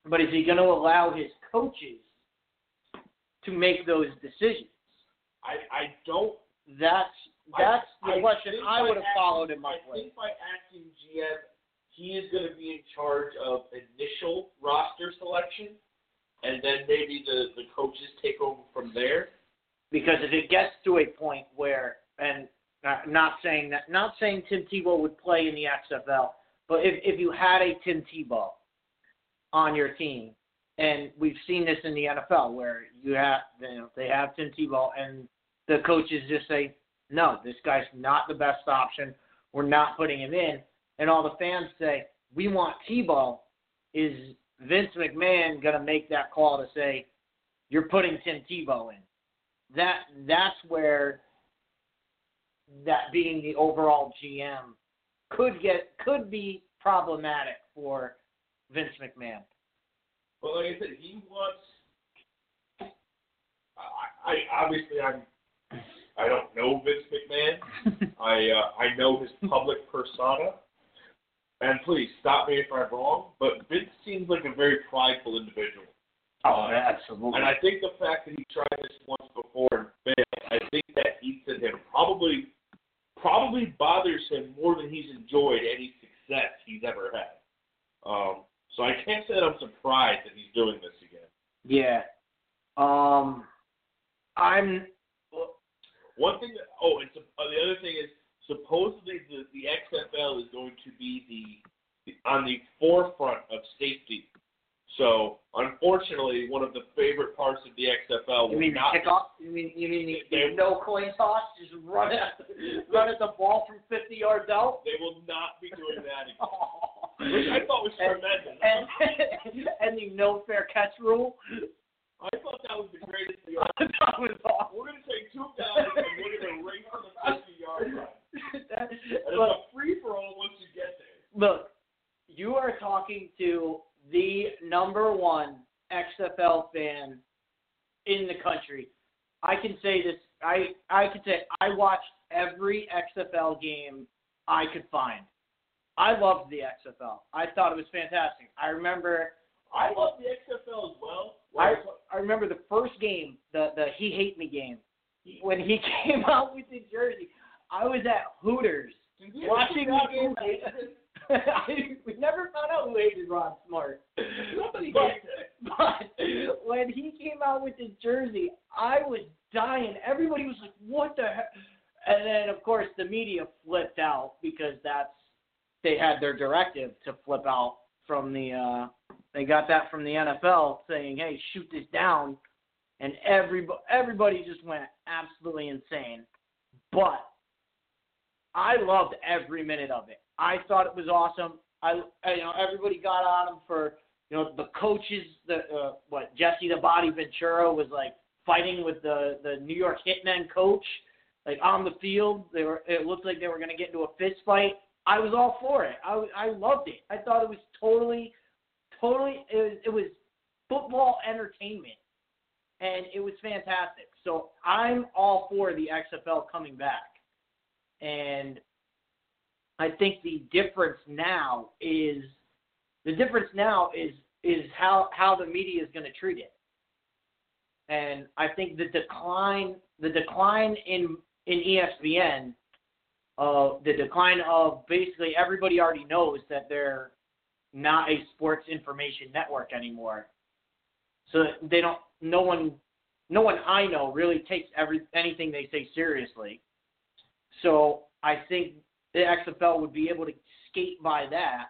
But is he going to allow his coaches to make those decisions? I I don't. That's that's I- the I question I would have acting- followed in my I place. think by acting GM, he is going to be in charge of initial roster selection, and then maybe the the coaches take over from there. Because if it gets to a point where, not, saying that, not saying Tim Tebow would play in the XFL, but if if you had a Tim Tebow on your team, and we've seen this in the NFL where you have, you know, they have Tim Tebow, and the coaches just say, no, this guy's not the best option. We're not putting him in, and all the fans say, we want Tebow. Is Vince McMahon to make that call to say, you're putting Tim Tebow in? that that's where that being the overall GM could get could be problematic for Vince McMahon. Well, like I said, he wants. I, I obviously I'm. I don't know Vince McMahon. I uh, I know his public persona. And please stop me if I'm wrong, but Vince seems like a very prideful individual. Oh, absolutely. And I think the fact that he tried this once before and failed, I think that eats at him. Probably, probably bothers him more than he's enjoyed any success he's ever had. Um, so I can't say that I'm surprised that he's doing this again. yeah. Um, I'm. One thing that oh, and uh, the other thing is supposedly the the XFL is going to be the, the on the forefront of safety. So unfortunately, one of the favorite parts of the XFL You will mean not kick off? You mean you mean the, the no coin toss? Just run at run at the ball from 50 yards out. they will not be doing that again. Which I thought was And- tremendous. and and the no fair catch rule. I thought that was the greatest thing. ever. that was awesome. We're gonna take two guys and we're gonna race to the fifty yard line. That- And it's look, a free for all once you get there. look, you are talking to the number one XFL fan in the country. I can say this. I I can say I watched every XFL game I could find. I loved the XFL. I thought it was fantastic. I remember I loved the XFL as well. I I remember the first game, the the He Hate Me game, when he came out with the jersey. I was at Hooters watching the game. that game? I, we never found out who hated Rod Smart. Somebody But, it. but when he came out with his jersey, I was dying. Everybody was like, "What the heck?" And then, of course, the media flipped out because that's they had their directive to flip out from the. uh They got that from the NFL saying, "Hey, shoot this down," and everybody everybody just went absolutely insane. But I loved every minute of it. I thought it was awesome. I, I you know everybody got on him for you know the coaches the uh, what Jesse the Body Ventura was like fighting with the the New York Hitmen coach like on the field. They were it looked like they were going to get into a fist fight. I was all for it. I I loved it. I thought it was totally totally it was, it was football entertainment and it was fantastic. So I'm all for the XFL coming back. And I think the difference now is the difference now is is how how the media is going to treat it. And I think the decline the decline in in ESPN uh the decline of basically everybody already knows that they're not a sports information network anymore. So they don't no one no one I know really takes every anything they say seriously. So I think the XFL would be able to skate by that.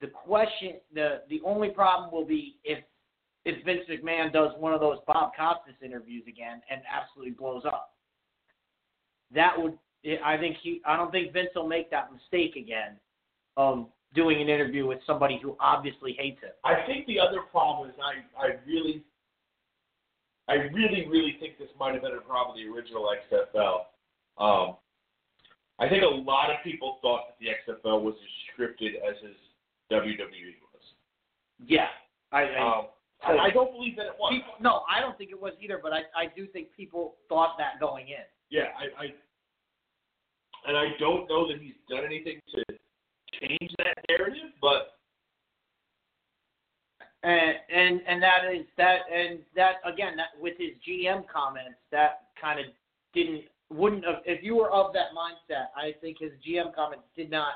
The question, the the only problem will be if if Vince McMahon does one of those Bob Costas interviews again and absolutely blows up. That would, I think he, I don't think Vince will make that mistake again of doing an interview with somebody who obviously hates him. I think the other problem is I I really I really really think this might have been a problem with the original XFL. Um, I think a lot of people thought that the XFL was as scripted as his WWE was. Yeah, I, I Um, I don't believe that it was. people, no, I don't think it was either, but I I do think people thought that going in. Yeah, I, I and I don't know that he's done anything to change that narrative, but And and and that is that and that again that with his GM comments that kind of didn't wouldn't have if you were of that mindset I think his GM comments did not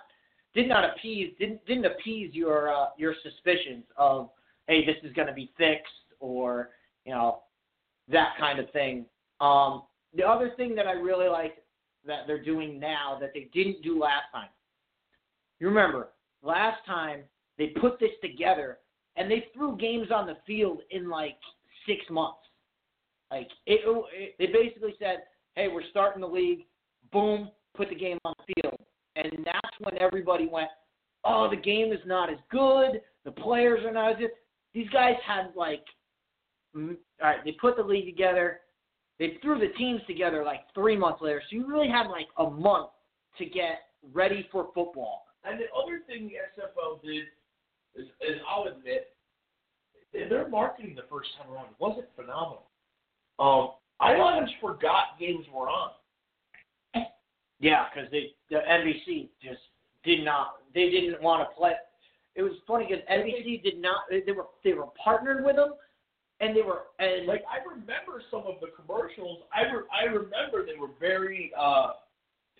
did not appease didn't didn't appease your uh, your suspicions of hey this is going to be fixed or you know that kind of thing. Um, the other thing that I really like that they're doing now that they didn't do last time. You remember last time they put this together and they threw games on the field in like six months. Like it, it, they basically said, "Hey, we're starting the league. Boom, put the game on the field." And that's when everybody went, "Oh, the game is not as good. The players are not as good." These guys had like, all right, they put the league together. they threw the teams together like three months later. So you really had like a month to get ready for football. And the other thing the XFL did is, is I'll admit, their marketing the first time around wasn't phenomenal. Um, I almost forgot games were on. Yeah, because they the NBC just did not. They didn't want to play. It was funny because NBC did not. They were they were partnered with them, and they were and Like I remember some of the commercials. I re- I remember they were very uh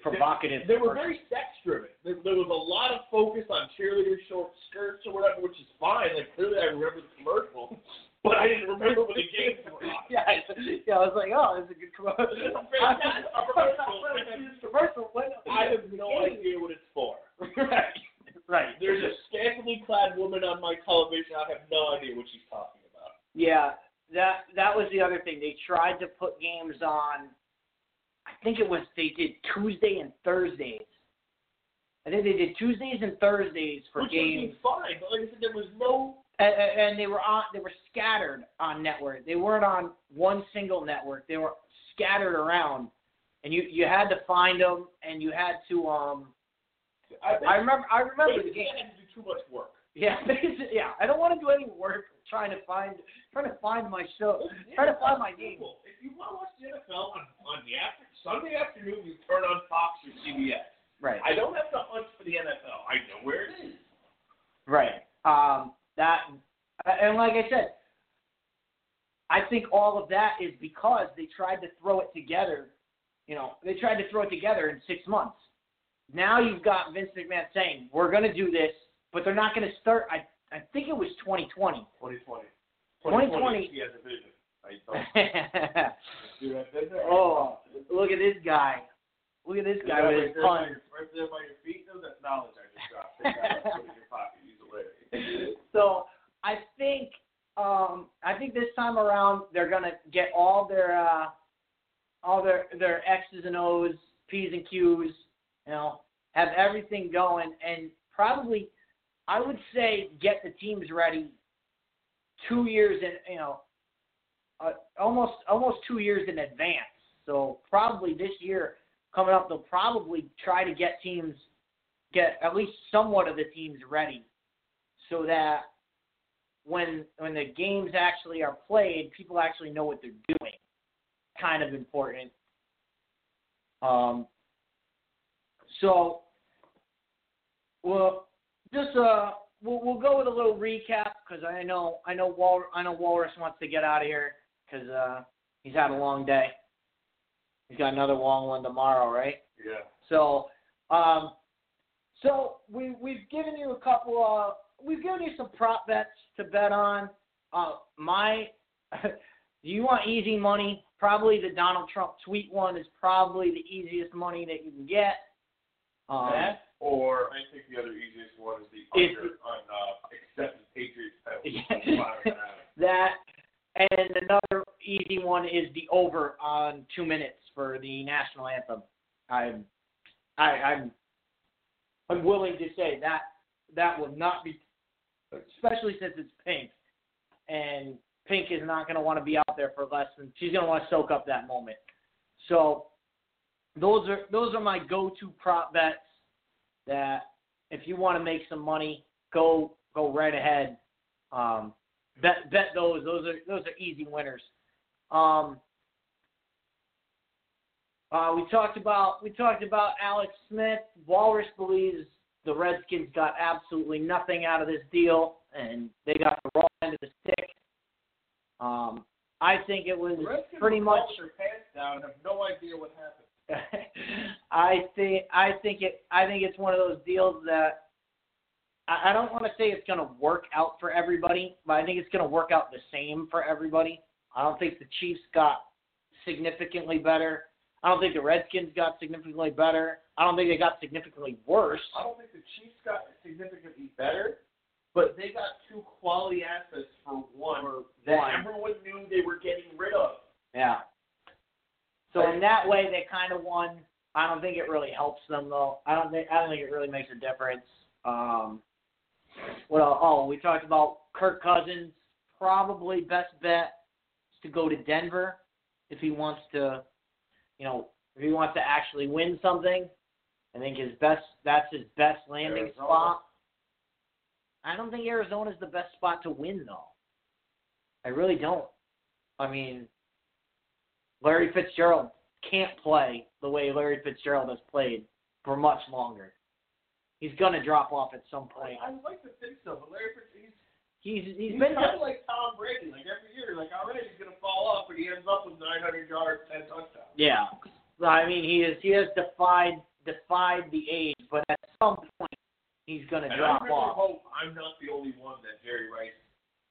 provocative. They were very sex driven. There, there was a lot of focus on cheerleader short skirts or whatever, which is fine. Like clearly I remember the commercial, but I didn't remember when the games were on. yeah, I, yeah. I was like, oh, it's a good commercial. A fantastic commercial. commercial. When, I have no idea what it's for. right, right. There's a scantily clad woman on my television. I have no idea what she's talking about. Yeah, that that was the other thing. They tried to put games on. I think it was they did Tuesday and Thursdays. I think they did Tuesdays and Thursdays for Which games, would be fine, but like I said, there was no. And, and they were on. They were scattered on network. They weren't on one single network. They were scattered around, and you you had to find them, and you had to um. I, I remember. I remember the game. To do too much work. Yeah, yeah. I don't want to do any work trying to find trying to find my show, trying to find my game. If you want to watch the NFL on, on the after, Sunday afternoon, you turn on Fox or CBS. Right. I don't have to hunt for the NFL. I know where it is. Right. Um, that and like I said, I think all of that is because they tried to throw it together. You know, they tried to throw it together in six months. Now you've got Vince McMahon saying we're going to do this, but they're not going to start. I I think it was 2020. 2020. 2020. He has a vision. I don't. You have vision? oh, look at this guy. Look at this guy with his right there by your feet. No, that's knowledge I just dropped. so I think um, I think this time around they're gonna get all their uh, all their their X's and O's, P's and Q's, you know, have everything going, and probably I would say get the teams ready two years in, you know, uh, almost almost two years in advance. So probably this year coming up, they'll probably try to get teams get at least somewhat of the teams ready so that when when the games actually are played, people actually know what they're doing. Kind of important. Um, so, well, just uh, we'll we'll go with a little recap because I know I know Wal I know Walrus wants to get out of here because uh, he's had a long day. He's got another long one tomorrow, right? Yeah. So, um, so we we've given you a couple. Uh, we've given you some prop bets to bet on. Uh, my, do you want easy money? Probably the Donald Trump tweet one is probably the easiest money that you can get. Um, that, or I think the other easiest one is the under on uh, accepted Patriots penalty. Yeah. that and another easy one is the over on two minutes for the national anthem. I'm, I, I'm, I'm willing to say that that will not be, especially since it's Pink, and Pink is not going to want to be out there for less than she's going to want to soak up that moment. So those are those are my go-to prop bets. That if you want to make some money, go go right ahead. Um, bet bet those. Those are those are easy winners. Um, uh, we talked about we talked about Alex Smith. Walrus believes the Redskins got absolutely nothing out of this deal, and they got the raw end of the stick. Um, I think it was pretty much. their pants down. and Have no idea what happened. I think I think it I think it's one of those deals that I, I don't want to say it's going to work out for everybody, but I think it's going to work out the same for everybody. I don't think the Chiefs got significantly better. I don't think the Redskins got significantly better. I don't think they got significantly worse. I don't think the Chiefs got significantly better, but they got two quality assets for one that one. everyone knew they were getting rid of. Yeah. So in that way, they kind of won. I don't think it really helps them though. I don't think I don't think it really makes a difference. Um, what else? Oh, we talked about Kirk Cousins. Probably best bet is to go to Denver. if he wants to, you know, if he wants to actually win something. I think his best that's his best landing Arizona. spot. I don't think Arizona's the best spot to win though. I really don't. I mean, Larry Fitzgerald can't play the way Larry Fitzgerald has played for much longer. He's gonna drop off at some point. I like to think so, but Larry Fitz, he's, He's he's he's been kind of like Tom Brady. Like every year, like already he's gonna fall off, but he ends up with 900 yards, 10 touchdowns. Yeah. I mean, he is he has defied defied the age, but at some point he's going to And drop I really off. hope I'm not the only one that Jerry Rice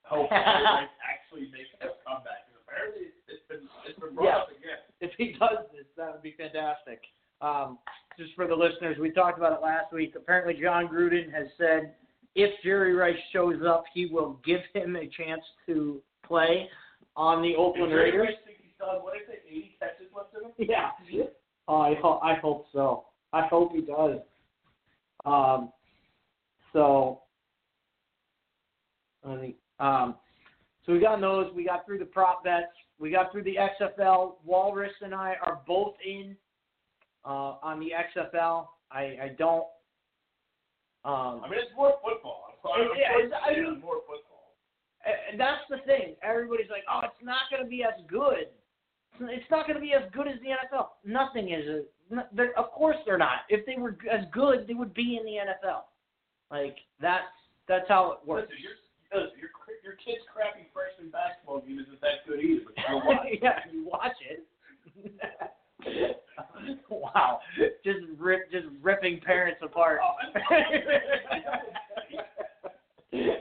hopes Jerry Rice actually makes this comeback. apparently it's been it's been brought Yeah. up again. If he does this, that would be fantastic. Um, just for the listeners, we talked about it last week. Apparently, Jon Gruden has said if Jerry Rice shows up, he will give him a chance to play on the Oakland Jerry Raiders. Rice think he's done, what did I say, 80 catches left in him? Yeah. Oh, I hope I hope so. I hope he does. Um. So. Let me. Um. So we got those. We got through the prop bets. We got through the XFL. Walrus and I are both in uh, on the XFL. I I don't. Um, I mean, it's more football. I'm Yeah, it's- I mean- more football. and that's the thing. Everybody's like, "Oh, it's not going to be as good. It's not going to be as good as the NFL." Nothing is. A, n- of course, they're not. If they were as good, they would be in the NFL. Like that's that's how it works. Listen, your, listen, your, your kid's crappy freshman basketball game isn't that good either, but you what? yeah, you watch it. wow, just rip, just ripping parents apart. Oh,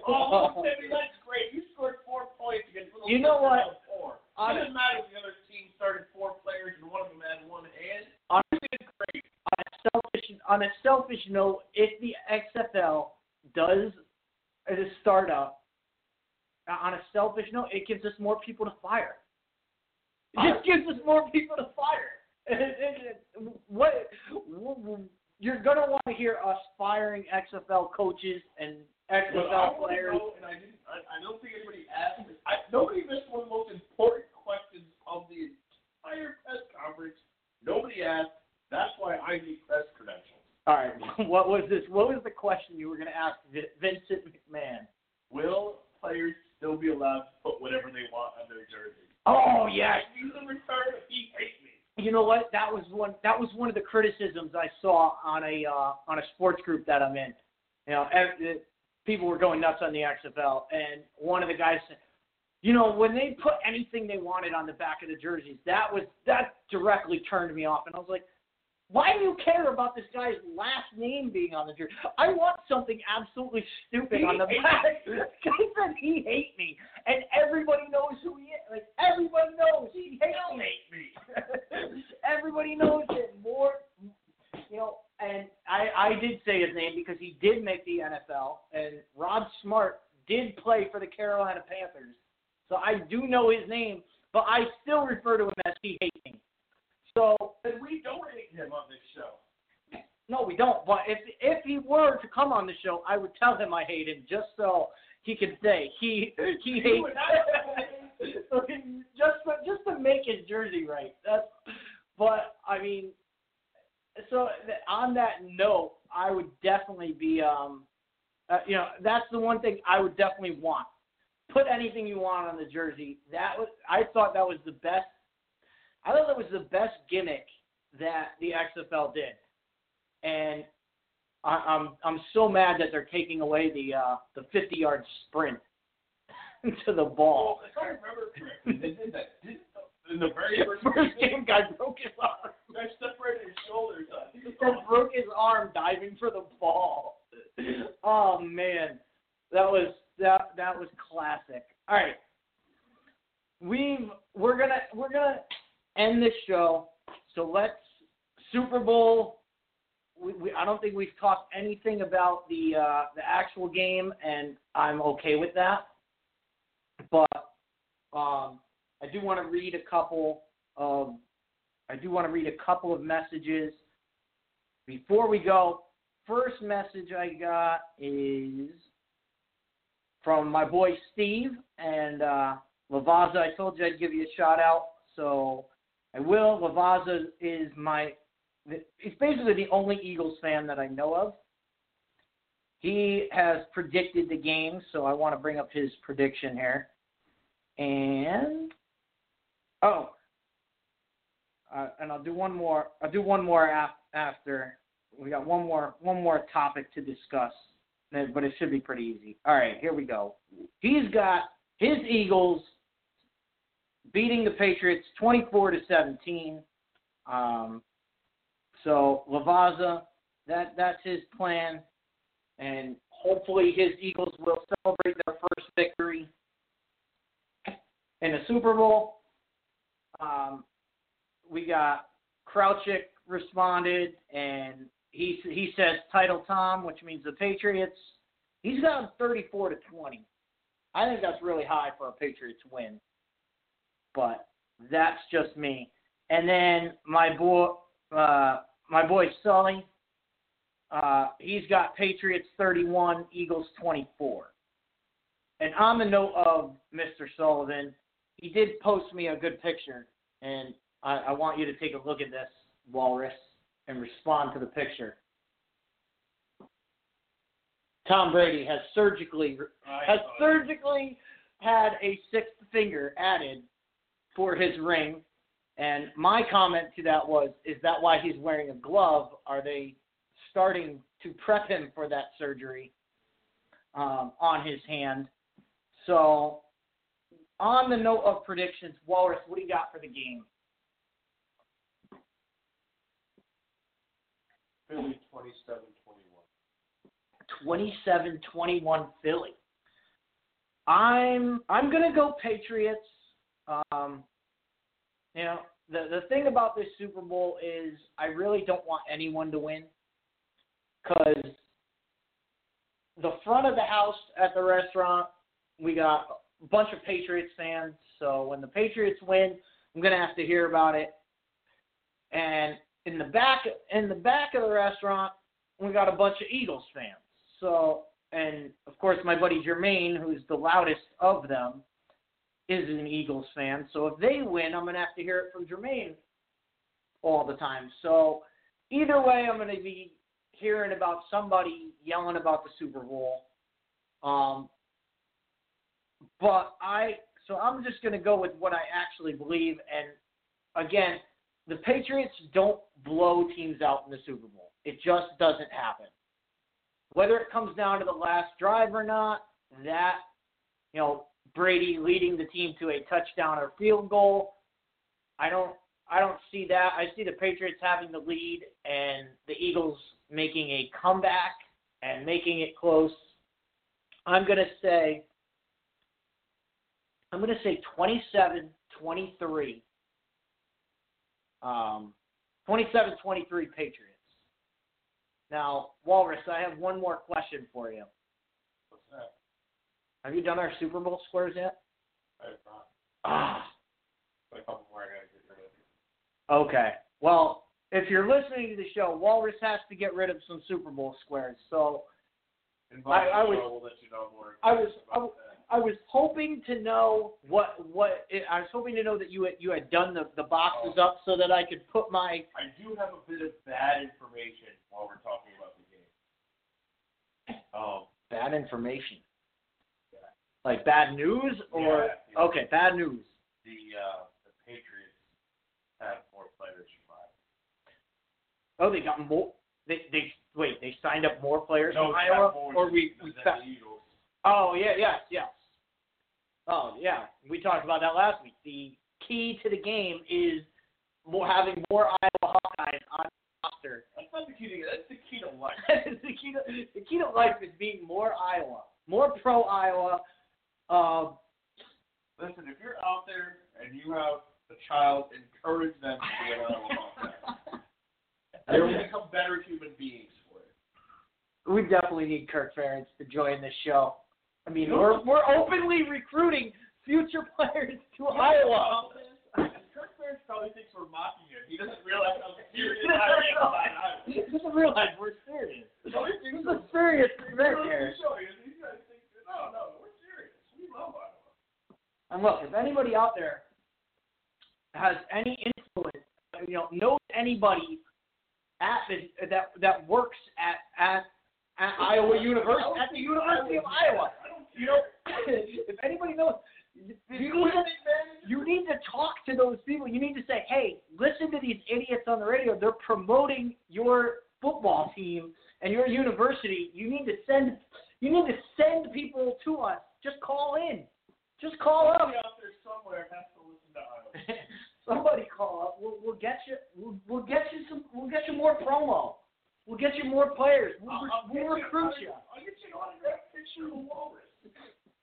Oh, that's great. You scored four points against little You know what? Four. It doesn't matter if the other team started four players and one of them had one hand. On- You did great. on a selfish on a selfish note, if the XFL does as a startup, uh, on a selfish note, it gives us more people to fire. It just gives us more people to fire. what, you're gonna want to hear us firing XFL coaches and XFL to players. know, and I didn't. I, I don't think anybody asked. This. I, nobody missed one of the most important questions of the entire press conference. Nobody asked. That's why I need press credentials. All right, what was this? What was the question you were gonna ask Vincent McMahon? Will players still be allowed to put whatever they want on their jersey? Oh yes, He's a return. You know what? That was one. That was one of the criticisms I saw on a uh, on a sports group that I'm in. You know, ev- uh, people were going nuts on the XFL, and one of the guys said, "You know, when they put anything they wanted on the back of the jerseys, that was that directly turned me off." And I was like, "Why do you care about this guy's last name being on the jersey? I want something absolutely stupid on the He back." Guy said he hate me, and everybody knows who he is. Like everybody knows he hates Don't me. hate me. Everybody knows it more, you know. And I, I did say his name because he did make the NFL, and Rod Smart did play for the Carolina Panthers, so I do know his name. But I still refer to him as he hates me. So And we don't hate him on this show. no, we don't. But if if he were to come on the show, I would tell him I hate him just so he could say he he hates. just for, just to make his jersey right. That's, but I mean, so on that note, I would definitely be um, uh, you know, that's the one thing I would definitely want. Put anything you want on the jersey. That was I thought that was the best. I thought that was the best gimmick that the XFL did, and I, I'm I'm so mad that they're taking away the uh, the 50 yard sprint to the ball. Well, if I remember correctly, they did that. Didn't, in the very first, First game, guy broke his arm. I separated his shoulders. He broke his arm diving for the ball. Oh man, that was that that was classic. All right, we've we're gonna we're gonna end this show. So let's Super Bowl. We, we, I don't think we've talked anything about the uh, the actual game, and I'm okay with that. But um, I do want to read a couple of I do want to read a couple of messages before we go. First message I got is from my boy Steve and uh, Lavaza. I told you I'd give you a shout out. So I will. Lavaza is my. He's basically the only Eagles fan that I know of. He has predicted the game, so I want to bring up his prediction here. And oh, uh, and I'll do one more. I'll do one more af- after. We got one more one more topic to discuss, but it should be pretty easy. All right, here we go. He's got his Eagles beating the Patriots 24 to 17. Um, so Lavaza, that that's his plan, and hopefully his Eagles will celebrate their first victory in the Super Bowl. Um, we got Krawczyk responded, and he he says title Tom, which means the Patriots. He's got 34 to 20. I think that's really high for a Patriots win, but that's just me. And then my boy, uh, my boy Sully, uh, he's got Patriots 31, Eagles 24. And on the note of Mr. Sullivan, he did post me a good picture, and I, I want you to take a look at this, Walrus, and respond to the picture. Tom Brady has surgically has surgically had a sixth finger added for his ring, and my comment to that was, is that why he's wearing a glove? Are they starting to prep him for that surgery um, on his hand? So, on the note of predictions, Walrus, what do you got for the game? Philly 27-21. 27-21 Philly. I'm I'm gonna go Patriots. Um, you know the the thing about this Super Bowl is I really don't want anyone to win because the front of the house at the restaurant we got a bunch of Patriots fans. So when the Patriots win, I'm gonna have to hear about it. And in the back in the back of the restaurant, we got a bunch of Eagles fans. So and of course my buddy Jermaine, who's the loudest of them, is an Eagles fan. So if they win, I'm gonna have to hear it from Jermaine all the time. So either way, I'm gonna be hearing about somebody yelling about the Super Bowl. Um, but I so I'm just gonna go with what I actually believe. And again, the Patriots don't blow teams out in the Super Bowl. It just doesn't happen. Whether it comes down to the last drive or not, that you know Brady leading the team to a touchdown or field goal, I don't I don't see that. I see the Patriots having the lead and the Eagles making a comeback and making it close. I'm going to say I'm going to say 27-23. Um 27-23 Patriots. Now, Walrus, I have one more question for you. Have you done our Super Bowl squares yet? I have not. Ah, But a couple more I gotta get rid of. okay. Well, if you're listening to the show, Walrus has to get rid of some Super Bowl squares. So Invite I was- we'll you know. I was- I was- I was hoping to know what what I was hoping to know that you had you had done the the boxes up so that I could put my I do have a bit of bad information while we're talking about the game. Um, bad information. Like bad news or Yeah, yeah. okay, bad news. the uh, the Patriots have more players survive. Oh, they got more. They they wait. They signed up more players No, from Iowa, or we we fa- Oh yeah, yes, yes. Oh yeah, we talked about that last week. The key to the game is more having more Iowa Hawkeyes on the roster. That's not the key to That's the key to life. the key to the key to life is being more Iowa, more pro Iowa. Um, Listen, if you're out there and you have a child, encourage them to be an Iowa Hawkeye. They will become better human beings for it. we definitely need Kirk Ferentz to join this show. I mean, we're we're openly recruiting future players to Iowa. Kirk Ferentz probably thinks we're mocking him. He doesn't realize how serious I am. He doesn't realize we're serious. He This is a serious event here. These guys think, no, no, we're serious. We love Iowa. And look, if anybody out there has any influence, you know knows anybody at the that that works at at, at Iowa University at the University of Iowa. You know, if anybody knows, you you need to talk to those people. You need to say, hey, listen to these idiots on the radio. They're promoting your football team and your university. You need to send you need to send people to us. Just call in. Just call up. Somebody out there somewhere has to listen to Iowa. Somebody call up. We'll, we'll get you. We'll, we'll get you some. We'll get you more promo. We'll get you more players. We'll, I'll- I'll we'll get recruit you. you. I'll get you an autographed picture of the walrus.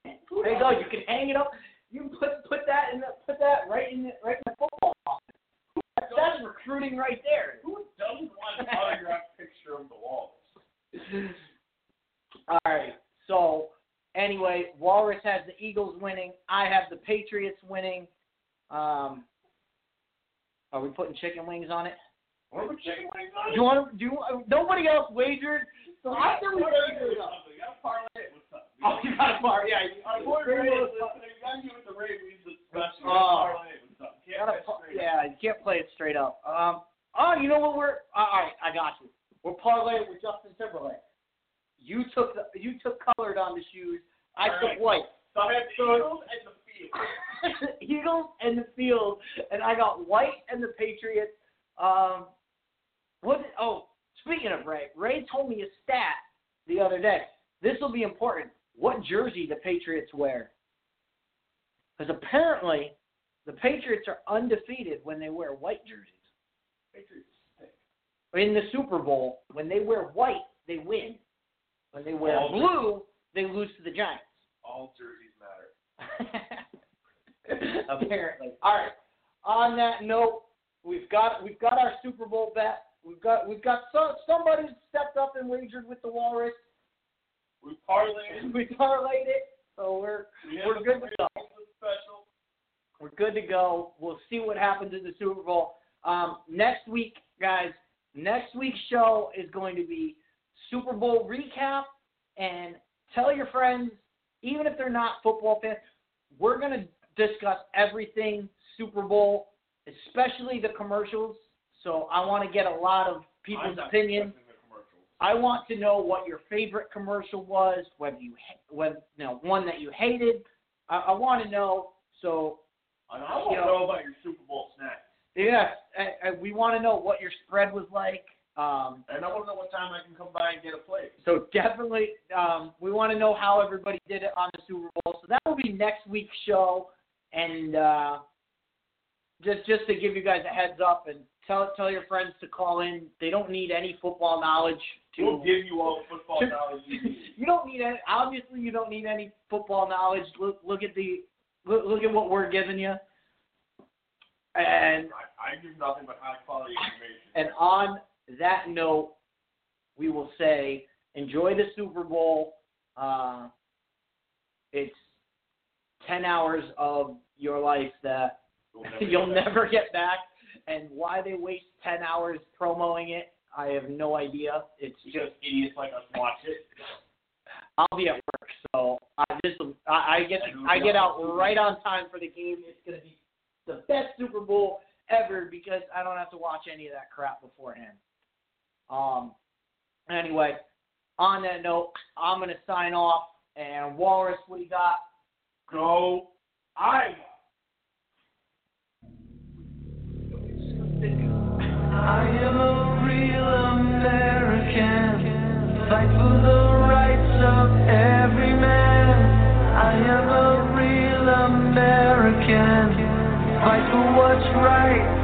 There you go. You can hang it up. You can put put that in the put that right in the right in the football. office. That's recruiting right there. Who doesn't want an autographed picture of the walrus? All right. So anyway, Walrus has the Eagles winning. I have the Patriots winning. Um, are we putting chicken wings on it? Chicken wings Do you want to? Do you, nobody else wagered? So I think we wagered. You gotta parlay it with something. Oh, you got a parlay. Yeah. you- boy Ray is listening. You it to Ray. The. You Oh. gotta parlay it with something. Can't Gotta bet pa- straight up. yeah, you can't play it straight up. Um, oh, you know what? We're all right. I got you. We're parlaying with Justin Timberlake. You took the you took colored on the shoes. I All took right. white. So I have the Eagles and the field. Eagles and the field, and I got white and the Patriots. Um, what? Oh, speaking of Ray, Ray told me a stat the other day. This will be important. What jersey the Patriots wear? Because apparently, the Patriots are undefeated when they wear white jerseys. Patriots. In the Super Bowl, when they wear white, they win. When they wear All blue, they lose to the Giants. All jerseys matter. Apparently. All right. On that note, we've got we've got our Super Bowl bet. We've got we've got so, somebody stepped up and wagered with the Walrus. We parlayed. We parlayed it, so we're we we're good to go. Special. we're good to go. We'll see what happens in the Super Bowl. Um, next week, guys. Next week's show is going to be Super Bowl recap, and tell your friends, even if they're not football fans, we're going to discuss everything Super Bowl, especially the commercials. So I want to get a lot of people's opinions. discussing the commercials. I want to know what your favorite commercial was, whether you whether you know one that you hated. I, I want to know. So I want to know- know about your Super Bowl snacks. yeah, I, I, we want to know what your spread was like. Um, And I want to know what time I can come by and get a plate. so definitely, um, we want to know how everybody did it on the Super Bowl. So that will be next week's show, and uh, just just to give you guys a heads up and tell tell your friends to call in. They don't need any football knowledge to. We'll give you all the football to- knowledge you need. you don't need any. Obviously, you don't need any football knowledge. Look, look at the look, look at what we're giving you. And I, I give nothing but high quality information. and on that note, we will say enjoy the Super Bowl. Uh, it's ten hours of your life that We'll never you'll get back. never get back. And why they waste ten hours promoting it, I have no idea. It's just idiots like us watch it. I'll be at work, so I just I, I get I get out we'll be out. right on time for the game. It's gonna be the best Super Bowl ever because I don't have to watch any of that crap beforehand. Um, anyway, on that note, I'm gonna sign off. And Walrus, what do you got? Go Iowa. I am a real American. Fight for the rights of every man. I am a real American. Fight for what's right.